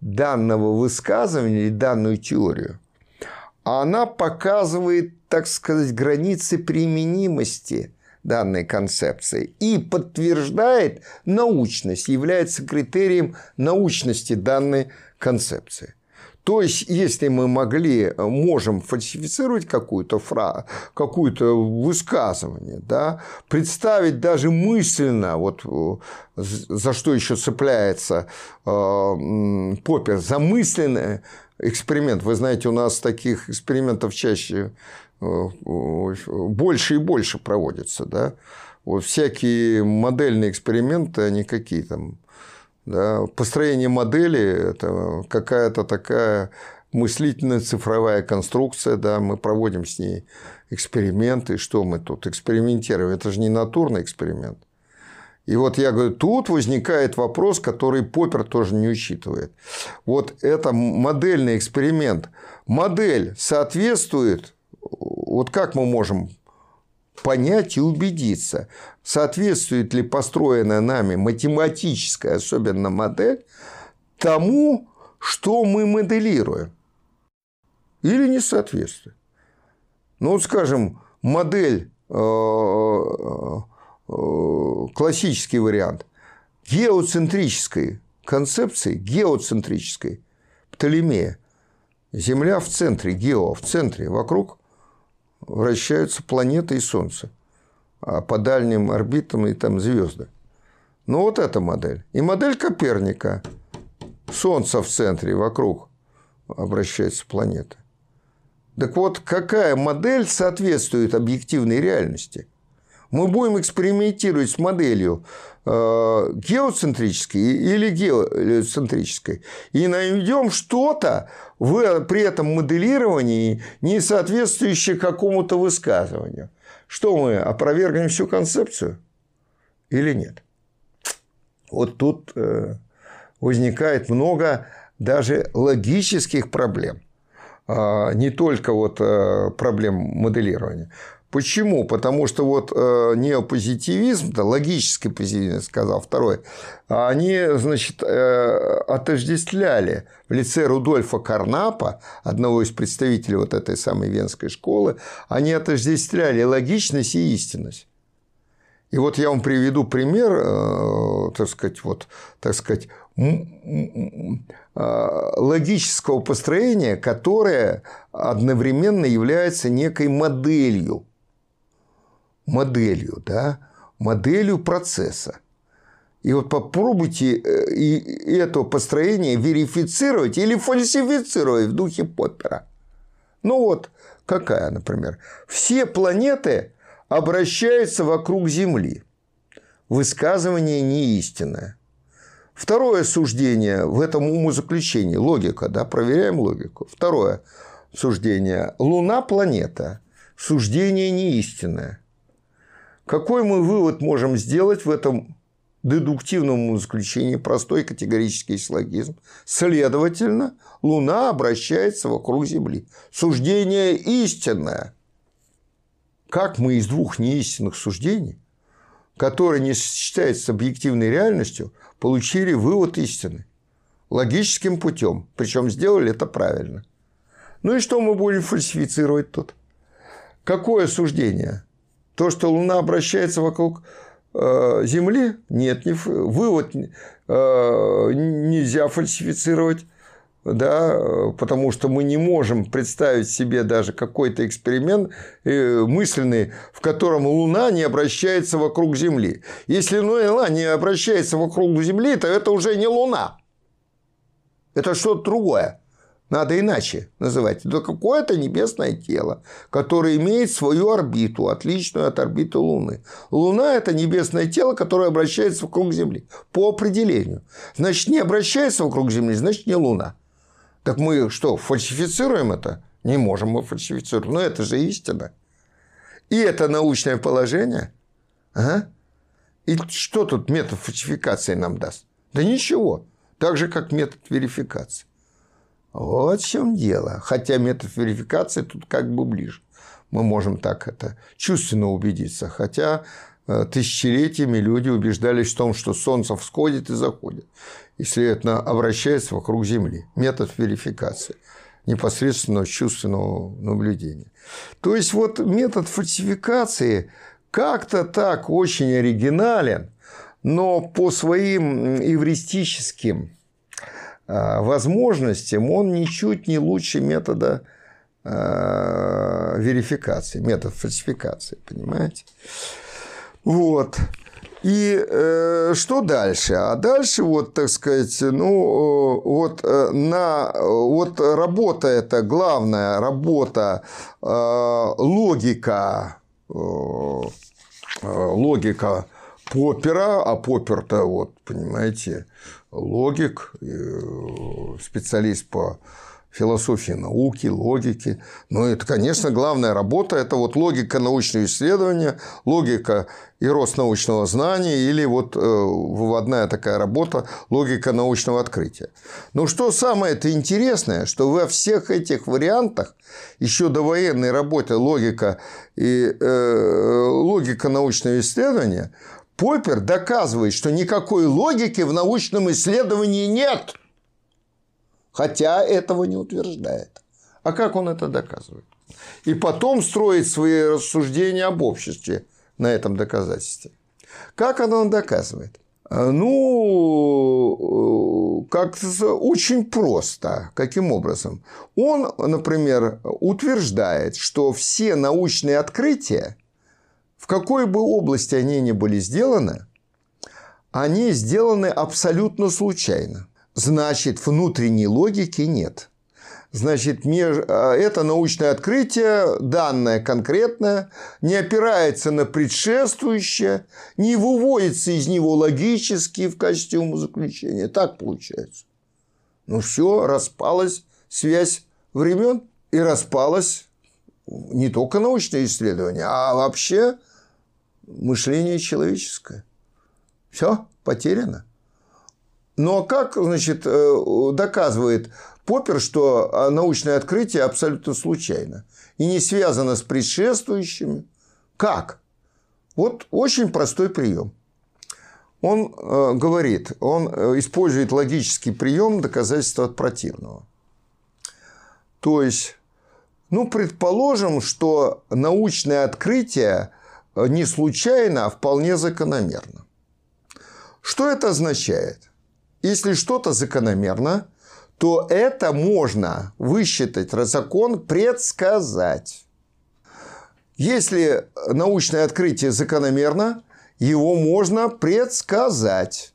данного высказывания или данную теорию, она показывает, так сказать, границы применимости данной концепции и подтверждает научность, является критерием научности данной концепции. То есть, если мы могли, можем фальсифицировать какую-то фразу, какое-то высказывание, да, представить даже мысленно, вот за что еще цепляется э, Поппер, за мысленный эксперимент. Вы знаете, у нас таких экспериментов чаще э, больше и больше проводится, да. Вот всякие модельные эксперименты, они какие там да? Построение модели – это какая-то такая мыслительная цифровая конструкция, да, мы проводим с ней эксперименты, что мы тут экспериментируем, это же не натурный эксперимент. И вот я говорю, тут возникает вопрос, который Поппер тоже не учитывает. Вот это модельный эксперимент. Модель соответствует, вот как мы можем понять и убедиться, соответствует ли построенная нами математическая, особенно модель, тому, что мы моделируем. Или не соответствует. Ну, вот, скажем, модель, э, э, классический вариант геоцентрической концепции, геоцентрической, Птолемея. Земля в центре, гео в центре, вокруг вращаются планеты и Солнце, а по дальним орбитам и там звезды. Ну, вот эта модель. И модель Коперника. Солнце в центре, вокруг обращается планета. Так вот, какая модель соответствует объективной реальности? Мы будем экспериментировать с моделью э, геоцентрической или геоцентрической и найдем что-то в, при этом моделировании, не соответствующее какому-то высказыванию. Что мы, опровергнем всю концепцию или нет? Вот тут э, возникает много даже логических проблем. А, не только вот э, проблем моделирования. Почему? Потому что вот э, неопозитивизм, да, логический позитивизм, сказал второй, они, значит, э, отождествляли в лице Рудольфа Карнапа, одного из представителей вот этой самой венской школы, они отождествляли логичность и истинность. И вот я вам приведу пример, э, так сказать, вот, так сказать, э, логического построения, которое одновременно является некой моделью моделью, да, моделью процесса. И вот попробуйте э, и это построение верифицировать или фальсифицировать в духе Поппера. Ну вот, какая, например. Все планеты обращаются вокруг Земли. Высказывание не истинное. Второе суждение в этом умозаключении, логика, да, проверяем логику. Второе суждение. Луна – планета. Суждение не истинное. Какой мы вывод можем сделать в этом дедуктивном заключении простой категорический силлогизм. Следовательно, Луна обращается вокруг Земли. Суждение истинное. Как мы из двух неистинных суждений, которые не сочетаются с объективной реальностью, получили вывод истины? Логическим путем. Причем сделали это правильно. Ну и что мы будем фальсифицировать тут? Какое суждение? То, что Луна обращается вокруг э, Земли, нет, не, вывод э, нельзя фальсифицировать. Да, потому что мы не можем представить себе даже какой-то эксперимент э, мысленный, в котором Луна не обращается вокруг Земли. Если Луна не обращается вокруг Земли, то это уже не Луна. Это что-то другое. Надо иначе называть. Это какое-то небесное тело, которое имеет свою орбиту, отличную от орбиты Луны. Луна – это небесное тело, которое обращается вокруг Земли. По определению. Значит, не обращается вокруг Земли, значит, не Луна. Так мы что, фальсифицируем это? Не можем мы фальсифицировать. Но это же истина. И это научное положение. Ага. И что тут метод фальсификации нам даст? Да ничего. Так же, как метод верификации. Вот в чем дело. Хотя метод верификации тут как бы ближе. Мы можем так это чувственно убедиться. Хотя э, тысячелетиями люди убеждались в том, что Солнце всходит и заходит. и, следовательно, обращается вокруг Земли. Метод верификации непосредственно чувственного наблюдения. То есть, вот метод фальсификации как-то так очень оригинален, но по своим эвристическим возможностям он ничуть не лучше метода а, верификации, метод фальсификации, понимаете? Вот. И э, что дальше? А дальше, вот, так сказать, ну, э, вот, э, на, вот работа это главная работа, э, логика, э, логика Поппера, а Поппер-то, вот, понимаете, логик, э, специалист по философии науки, логики. Ну, это, конечно, главная работа – это вот логика научного исследования, логика и рост научного знания, или вот э, выводная такая работа – логика научного открытия. Но что самое это интересное, что во всех этих вариантах, еще до военной работы логика и э, логика научного исследования, Поппер доказывает, что никакой логики в научном исследовании нет – хотя этого не утверждает. А как он это доказывает? И потом строит свои рассуждения об обществе на этом доказательстве. Как оно доказывает? Ну, как очень просто. Каким образом? Он, например, утверждает, что все научные открытия, в какой бы области они ни были сделаны, они сделаны абсолютно случайно значит, внутренней логики нет. Значит, а, это научное открытие, данное конкретное, не опирается на предшествующее, не выводится из него логически в качестве умозаключения. Так получается. Ну все, распалась связь времен и распалось не только научное исследование, а вообще мышление человеческое. Все потеряно. Но как, значит, э, доказывает Поппер, что а, научное открытие абсолютно случайно и не связано с предшествующими? Как? Вот очень простой прием. Он э, говорит, он э, использует логический прием доказательства от противного. То есть, ну, предположим, что научное открытие не случайно, а вполне закономерно. Что это означает? Если что-то закономерно, то это можно высчитать закон, предсказать. Если научное открытие закономерно, его можно предсказать.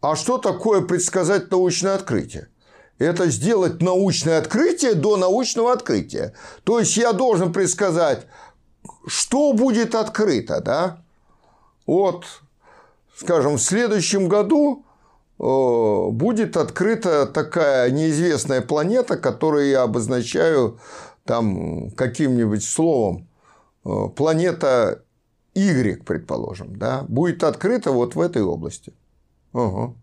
А что такое предсказать научное открытие? Это сделать научное открытие до научного открытия. То есть я должен предсказать, что будет открыто, да? Вот, скажем, в следующем году Э, будет открыта такая неизвестная планета, которую я обозначаю там каким-нибудь словом. Э, планета Y, предположим, да, будет открыта вот в этой области. Угу.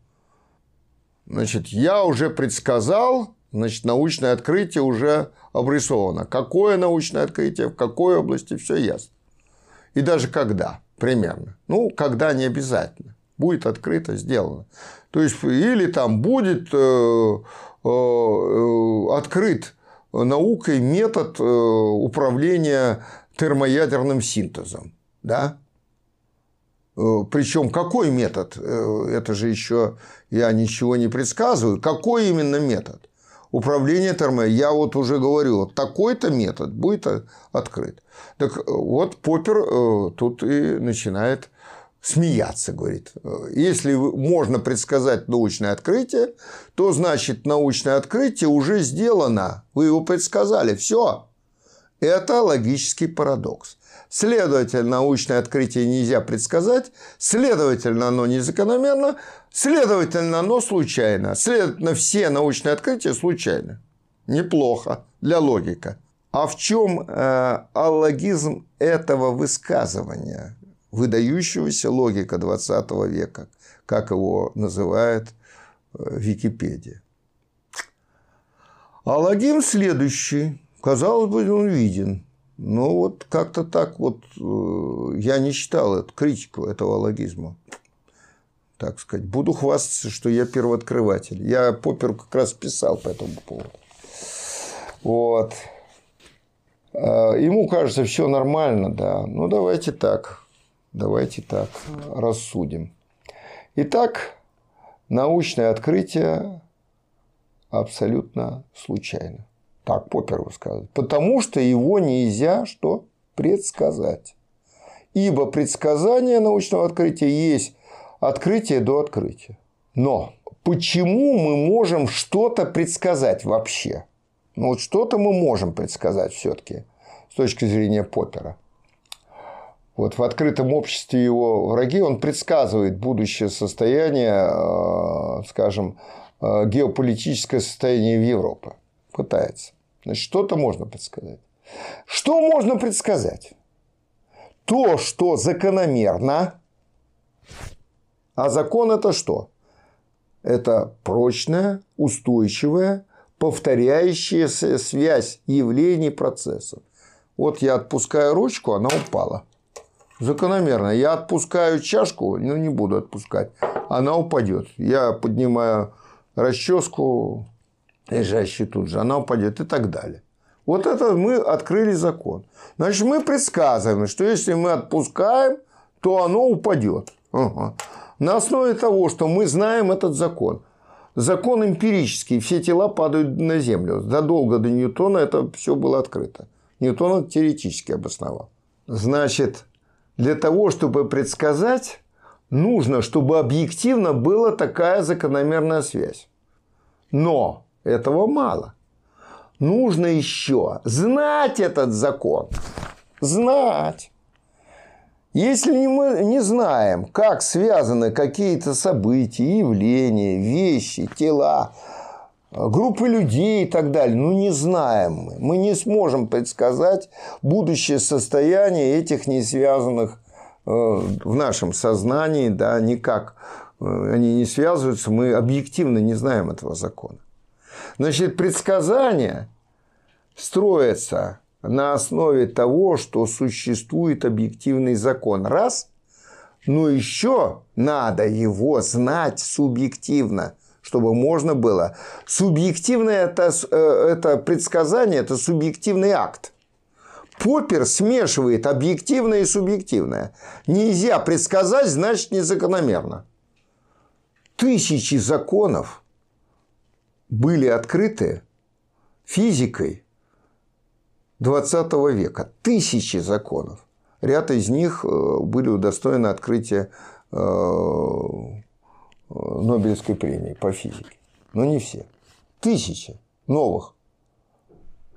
Значит, я уже предсказал, значит, научное открытие уже обрисовано. Какое научное открытие, в какой области, все ясно. И даже когда, примерно. Ну, когда не обязательно. Будет открыто, сделано. То есть, или там будет э, э, открыт наукой метод э, управления термоядерным синтезом. Да? Причем какой метод? Это же еще я ничего не предсказываю. Какой именно метод? Управление термо. Я вот уже говорю, вот такой-то метод будет открыт. Так вот Поппер тут и начинает смеяться, говорит. Если можно предсказать научное открытие, то значит научное открытие уже сделано. Вы его предсказали. Все. Это логический парадокс. Следовательно, научное открытие нельзя предсказать, следовательно, оно незакономерно, следовательно, оно случайно. Следовательно, все научные открытия случайны. Неплохо для логика. А в чем э, аллогизм этого высказывания? выдающегося логика 20 века, как его называет э, Википедия. А логизм следующий. Казалось бы, он виден. Но вот как-то так вот э, я не читал эту критику этого логизма. так сказать. Буду хвастаться, что я первооткрыватель. Я Попперу как раз писал по этому поводу. Вот. А, ему кажется, все нормально, да. Ну, давайте так. Давайте так рассудим. Итак, научное открытие абсолютно случайно. Так Поппер высказывает. Потому что его нельзя что? Предсказать. Ибо предсказание научного открытия есть открытие до открытия. Но почему мы можем что-то предсказать вообще? Ну вот что-то мы можем предсказать все-таки с точки зрения Поппера. Вот в открытом обществе его враги он предсказывает будущее состояние, э, скажем, э, геополитическое состояние в Европе. Пытается. Значит, что-то можно предсказать. Что можно предсказать? То, что закономерно, а закон это что? Это прочная, устойчивая, повторяющаяся связь явлений процессов. Вот я отпускаю ручку, она упала. Закономерно. Я отпускаю чашку, ну, не буду отпускать. Она упадет. Я поднимаю расческу, лежащую тут же, она упадет и так далее. Вот это мы открыли закон. Значит, мы предсказываем, что если мы отпускаем, то оно упадет. Ага. На основе того, что мы знаем этот закон. Закон эмпирический, все тела падают на Землю. Задолго до Ньютона это все было открыто. Ньютон теоретически обосновал. Значит, для того, чтобы предсказать, нужно, чтобы объективно была такая закономерная связь. Но этого мало. Нужно еще знать этот закон. Знать. Если мы не знаем, как связаны какие-то события, явления, вещи, тела, группы людей и так далее, ну не знаем мы, мы не сможем предсказать будущее состояние этих не связанных э, в нашем сознании, да, никак э, они не связываются, мы объективно не знаем этого закона. Значит, предсказание строится на основе того, что существует объективный закон. Раз. Но еще надо его знать субъективно, чтобы можно было. Субъективное это, э, это предсказание, это субъективный акт. Поппер смешивает объективное и субъективное. Нельзя предсказать, значит незакономерно. Тысячи законов были открыты физикой 20 века. Тысячи законов. Ряд из них э, были удостоены открытия э, Нобелевской премии по физике. Но не все. Тысячи новых.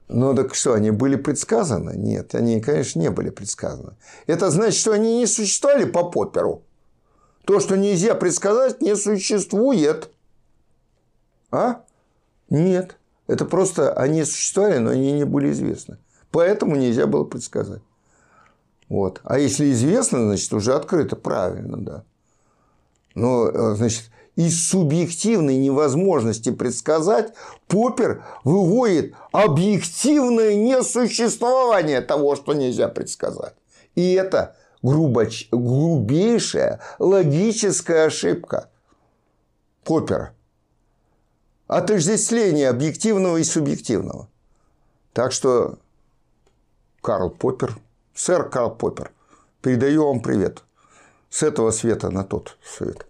Но так что, они были предсказаны? Нет, они, конечно, не были предсказаны. Это значит, что они не существовали по Попперу. То, что нельзя предсказать, не существует. А? Нет. Это просто они существовали, но они не были известны. Поэтому нельзя было предсказать. Вот. А если известно, значит, уже открыто. Правильно, да. Но, э, значит, из субъективной невозможности предсказать Поппер выводит объективное несуществование того, что нельзя предсказать. И это грубейшая логическая ошибка Поппера. Отождествление объективного и субъективного. Так что Карл Поппер, сэр Карл Поппер, передаю вам привет. С этого света на тот свет.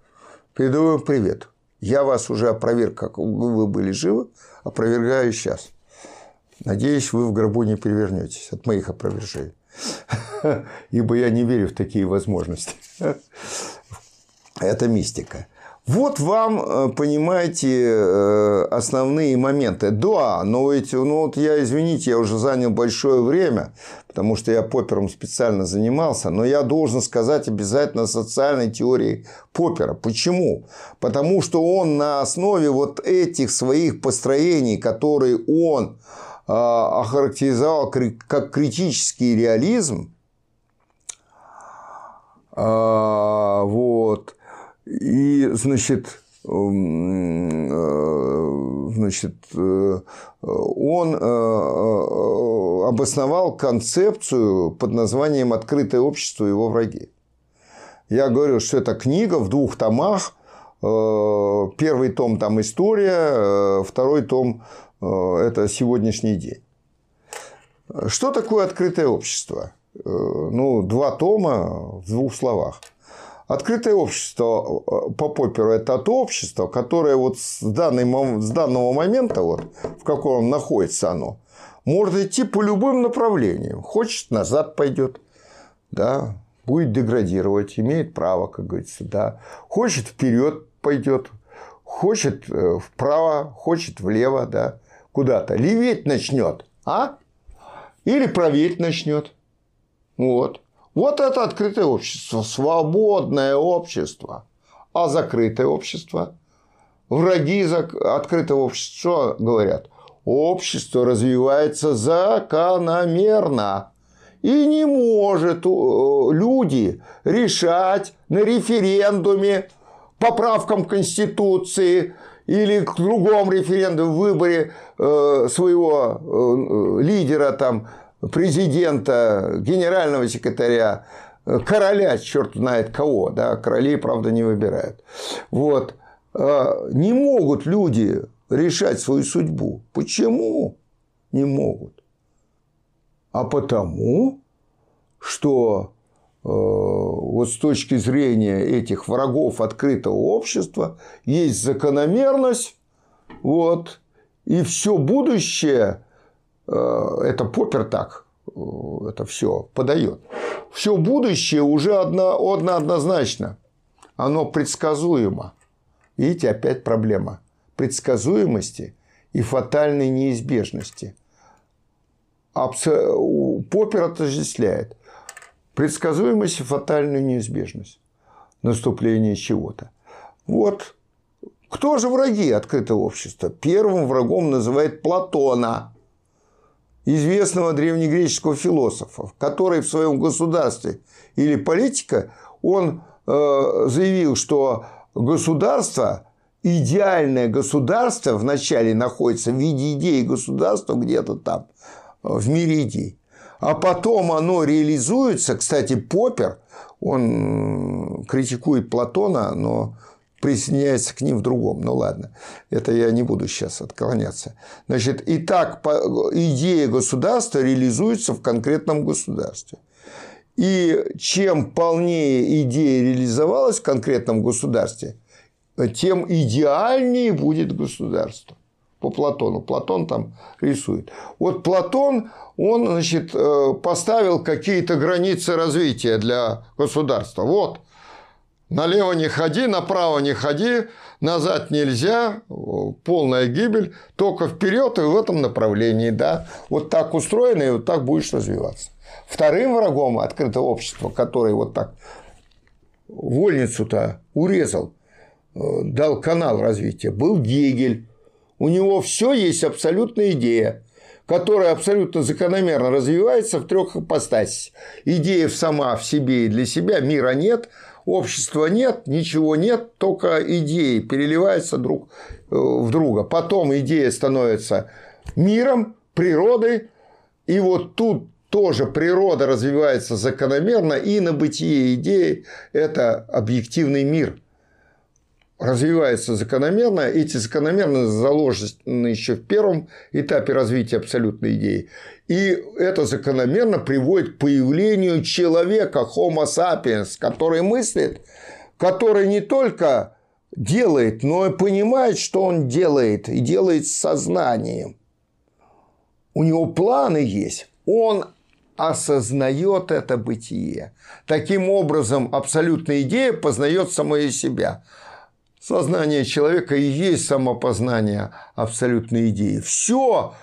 Передаю вам привет. Я вас уже опроверг, как вы были живы, опровергаю сейчас. Надеюсь, вы в гробу не перевернетесь от моих опровержений. Ибо я не верю в такие возможности. Это мистика. Вот вам, э, понимаете, э, основные моменты. Да, но ведь, ну вот я, извините, я уже занял большое время, потому что я Поппером специально занимался, но я должен сказать обязательно социальной теории Поппера. Почему? Потому что он на основе вот этих своих построений, которые он э, охарактеризовал как критический реализм, вот, и, значит, эм, э, значит, э, он э, обосновал концепцию под названием «Открытое общество и его враги». Я говорю, что это книга в двух томах Первый том там история, второй том это сегодняшний день. Что такое открытое общество? Ну, два тома в двух словах. Открытое общество э, по Попперу – это то общество, которое вот с, данной, с данного момента, вот, в каком находится оно, может идти по любым направлениям. Хочет – назад пойдет, да, будет деградировать, имеет право, как говорится, да. Хочет – вперед пойдет, хочет э, вправо, хочет влево, да, куда-то. Леветь начнет, а? Или праветь начнет. Вот. Вот это открытое общество, свободное общество. А закрытое общество? Враги открытого общества говорят, общество развивается закономерно. И не может люди решать на референдуме поправкам Конституции или к другому референдуму выборе э, своего э, лидера там президента, генерального секретаря, короля, черт знает кого, да, королей, правда, не выбирают. Вот. А, не могут люди решать свою судьбу. Почему не могут? А потому, что э, вот с точки зрения этих врагов открытого общества есть закономерность, вот, и все будущее Э, это Поппер так э, это все подает. Все будущее уже одно, одно однозначно. Оно предсказуемо. Видите, опять проблема. Предсказуемости и фатальной неизбежности. Поппер отождествляет предсказуемость и фатальную неизбежность наступления чего-то. Вот кто же враги открытого общества? Первым врагом называет Платона известного древнегреческого философа, который в своем государстве или политика, он э, заявил, что государство, идеальное государство вначале находится в виде идеи государства где-то там, в мире идей. А потом оно реализуется. Кстати, Поппер, он критикует Платона, но присоединяется к ним в другом. Ну ладно, это я не буду сейчас отклоняться. Значит, и так идея государства реализуется в конкретном государстве. И чем полнее идея реализовалась в конкретном государстве, тем идеальнее будет государство. По Платону. Платон там рисует. Вот Платон, он, значит, э, поставил какие-то границы развития для государства. Вот – Налево не ходи, направо не ходи, назад нельзя, полная гибель, только вперед и в этом направлении, да. Вот так устроено, и вот так будешь развиваться. Вторым врагом открытого общества, который вот так вольницу-то урезал, э, дал канал развития, был Гегель. У него все есть абсолютная идея, которая абсолютно закономерно развивается в трех ипостасях. Идея сама в себе и для себя, мира нет – общества нет, ничего нет, только идеи переливаются друг э, в друга. Потом идея становится миром, природой, и вот тут тоже природа развивается закономерно, и на бытие идеи – это объективный мир – развивается закономерно. Эти закономерности заложены еще в первом этапе развития абсолютной идеи. И это закономерно приводит к появлению человека, Homo sapiens, который мыслит, который не только делает, но и понимает, что он делает, и делает с сознанием. У него планы есть. Он осознает это бытие. Таким образом, абсолютная идея познает самое себя. Сознание человека и есть самопознание абсолютной идеи. Все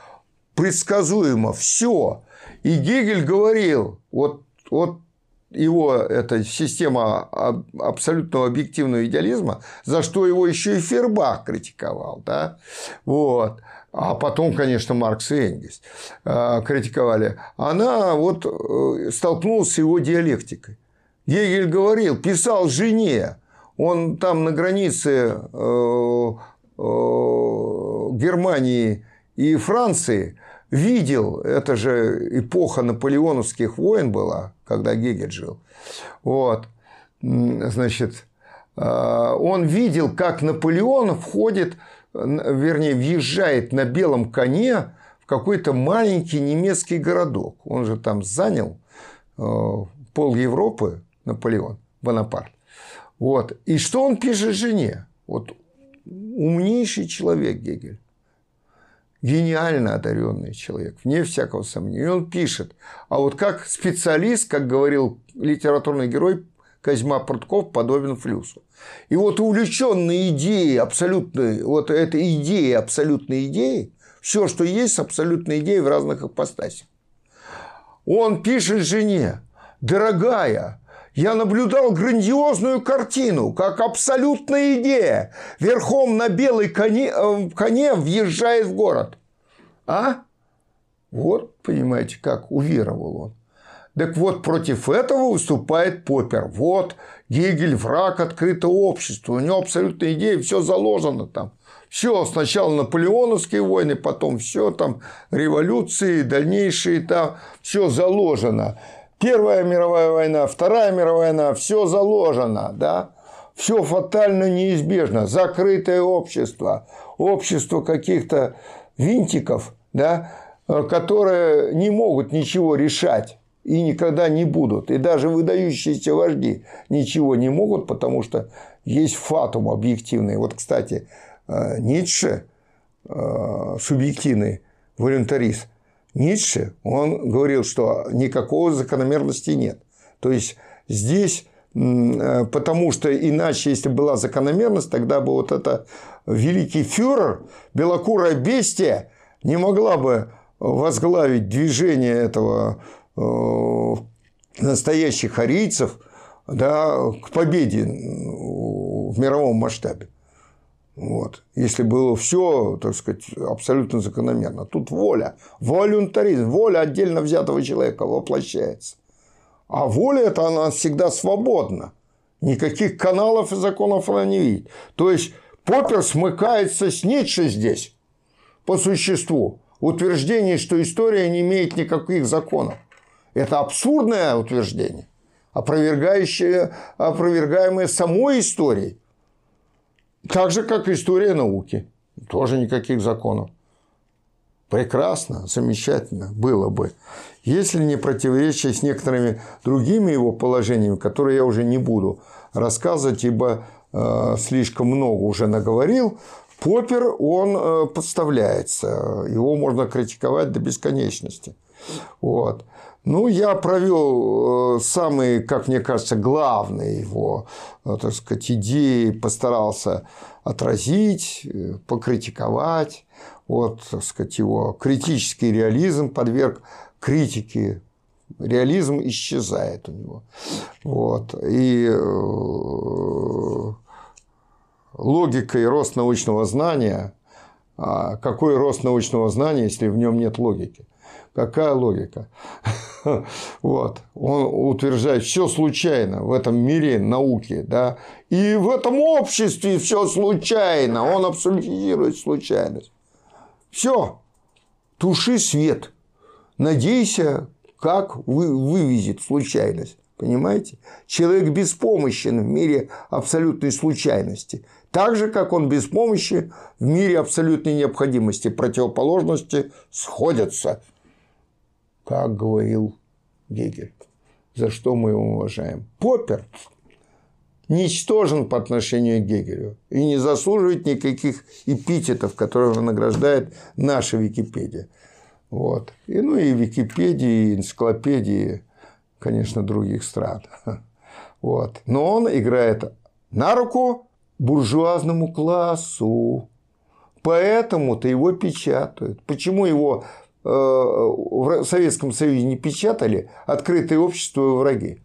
предсказуемо, все. И Гегель говорил, вот, вот его эта система абсолютного объективного идеализма, за что его еще и Фербах критиковал. Да? Вот. А потом, конечно, Маркс и Энгельс а, критиковали. Она вот э, столкнулась с его диалектикой. Гегель говорил, писал жене, он там на границе э, э, Германии и Франции видел, это же эпоха наполеоновских войн была, когда Гегель жил. Вот. Значит, он видел, как Наполеон входит, вернее, въезжает на белом коне в какой-то маленький немецкий городок. Он же там занял пол Европы, Наполеон, Бонапарт. Вот. И что он пишет жене? Вот умнейший человек Гегель. Гениально одаренный человек, вне всякого сомнения. И он пишет. А вот как специалист, как говорил литературный герой Козьма Прутков, подобен флюсу. И вот увлеченные идеей абсолютной, вот эта идея абсолютной идеи, все, что есть, абсолютной идеей в разных ипостасях. Он пишет жене, дорогая, я наблюдал грандиозную картину, как абсолютная идея верхом на белой коне, э, коне въезжает в город. А? Вот, понимаете, как уверовал он. Так вот, против этого выступает Поппер. Вот, Гегель – враг открытого общества. У него абсолютная идея, все заложено там. Все, сначала наполеоновские войны, потом все там, революции, дальнейшие там, все заложено. Первая мировая война, Вторая мировая война, все заложено, да, все фатально неизбежно, закрытое общество, общество каких-то винтиков, да, которые не могут ничего решать и никогда не будут. И даже выдающиеся вожди ничего не могут, потому что есть фатум объективный. Вот, кстати, э, Ницше, э, субъективный волюнтарист, Ницше, он говорил, что никакого закономерности нет. То есть здесь э, потому что иначе, если была закономерность, тогда бы вот это великий фюрер, белокурая бестия, не могла бы возглавить движение этого э, настоящих арийцев да, к победе в мировом масштабе. Вот. Если было все, так сказать, абсолютно закономерно. Тут воля, волюнтаризм, воля отдельно взятого человека воплощается. А воля это она всегда свободна. Никаких каналов и законов она не видит. То есть Поппер смыкается с Ницше здесь по существу. Утверждение, что история не имеет никаких законов. Это абсурдное утверждение, опровергающее, опровергаемое самой историей. Так же, как история науки. Тоже никаких законов. Прекрасно, замечательно было бы. Если не противоречие с некоторыми другими его положениями, которые я уже не буду рассказывать, ибо э, слишком много уже наговорил, Поппер, он э, подставляется. Его можно критиковать до бесконечности. Вот. Ну, я провел э, самые, как мне кажется, главные его, э, так сказать, идеи, постарался отразить, э, покритиковать. Вот, так сказать, его критический реализм подверг критике. Реализм исчезает у него. Вот. И логика и рост научного знания. А какой рост научного знания, если в нем нет логики? Какая логика? Вот. Он утверждает, все случайно в этом мире науки. Да? И в этом обществе все случайно. Он абсолютизирует случайность. Все. Туши свет. Надейся, как вы, вывезет случайность. Понимаете? Человек беспомощен в мире абсолютной случайности. Так же, как он беспомощен в мире абсолютной необходимости. Противоположности сходятся как говорил Гегель, за что мы его уважаем. Поппер ничтожен по отношению к Гегелю и не заслуживает никаких эпитетов, которые награждает наша Википедия. Вот. И, ну и Википедии, и энциклопедии, конечно, других стран. Вот. Но он играет на руку буржуазному классу. Поэтому-то его печатают. Почему его в Советском Союзе не печатали «Открытое общество и враги».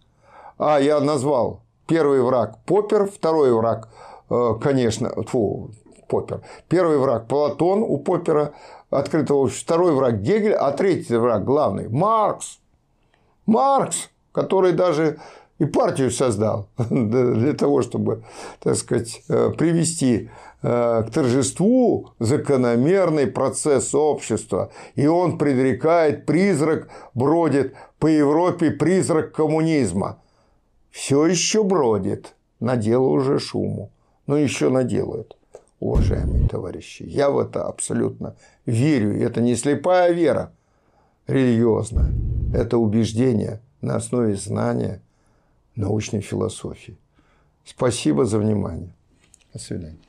А я назвал первый враг Поппер, второй враг, э, конечно, фу, Поппер. Первый враг Платон у Поппера, открытого общества, второй враг Гегель, а третий враг главный Маркс. Маркс, который даже и партию создал для того, чтобы, так сказать, э, привести Э, к торжеству закономерный процесс общества. И он предрекает, призрак бродит по Европе, призрак коммунизма. Все еще бродит. наделал уже шуму. Но еще наделают, уважаемые товарищи. Я в это абсолютно верю. Это не слепая вера религиозная. Это убеждение на основе знания научной философии. Спасибо за внимание. До свидания.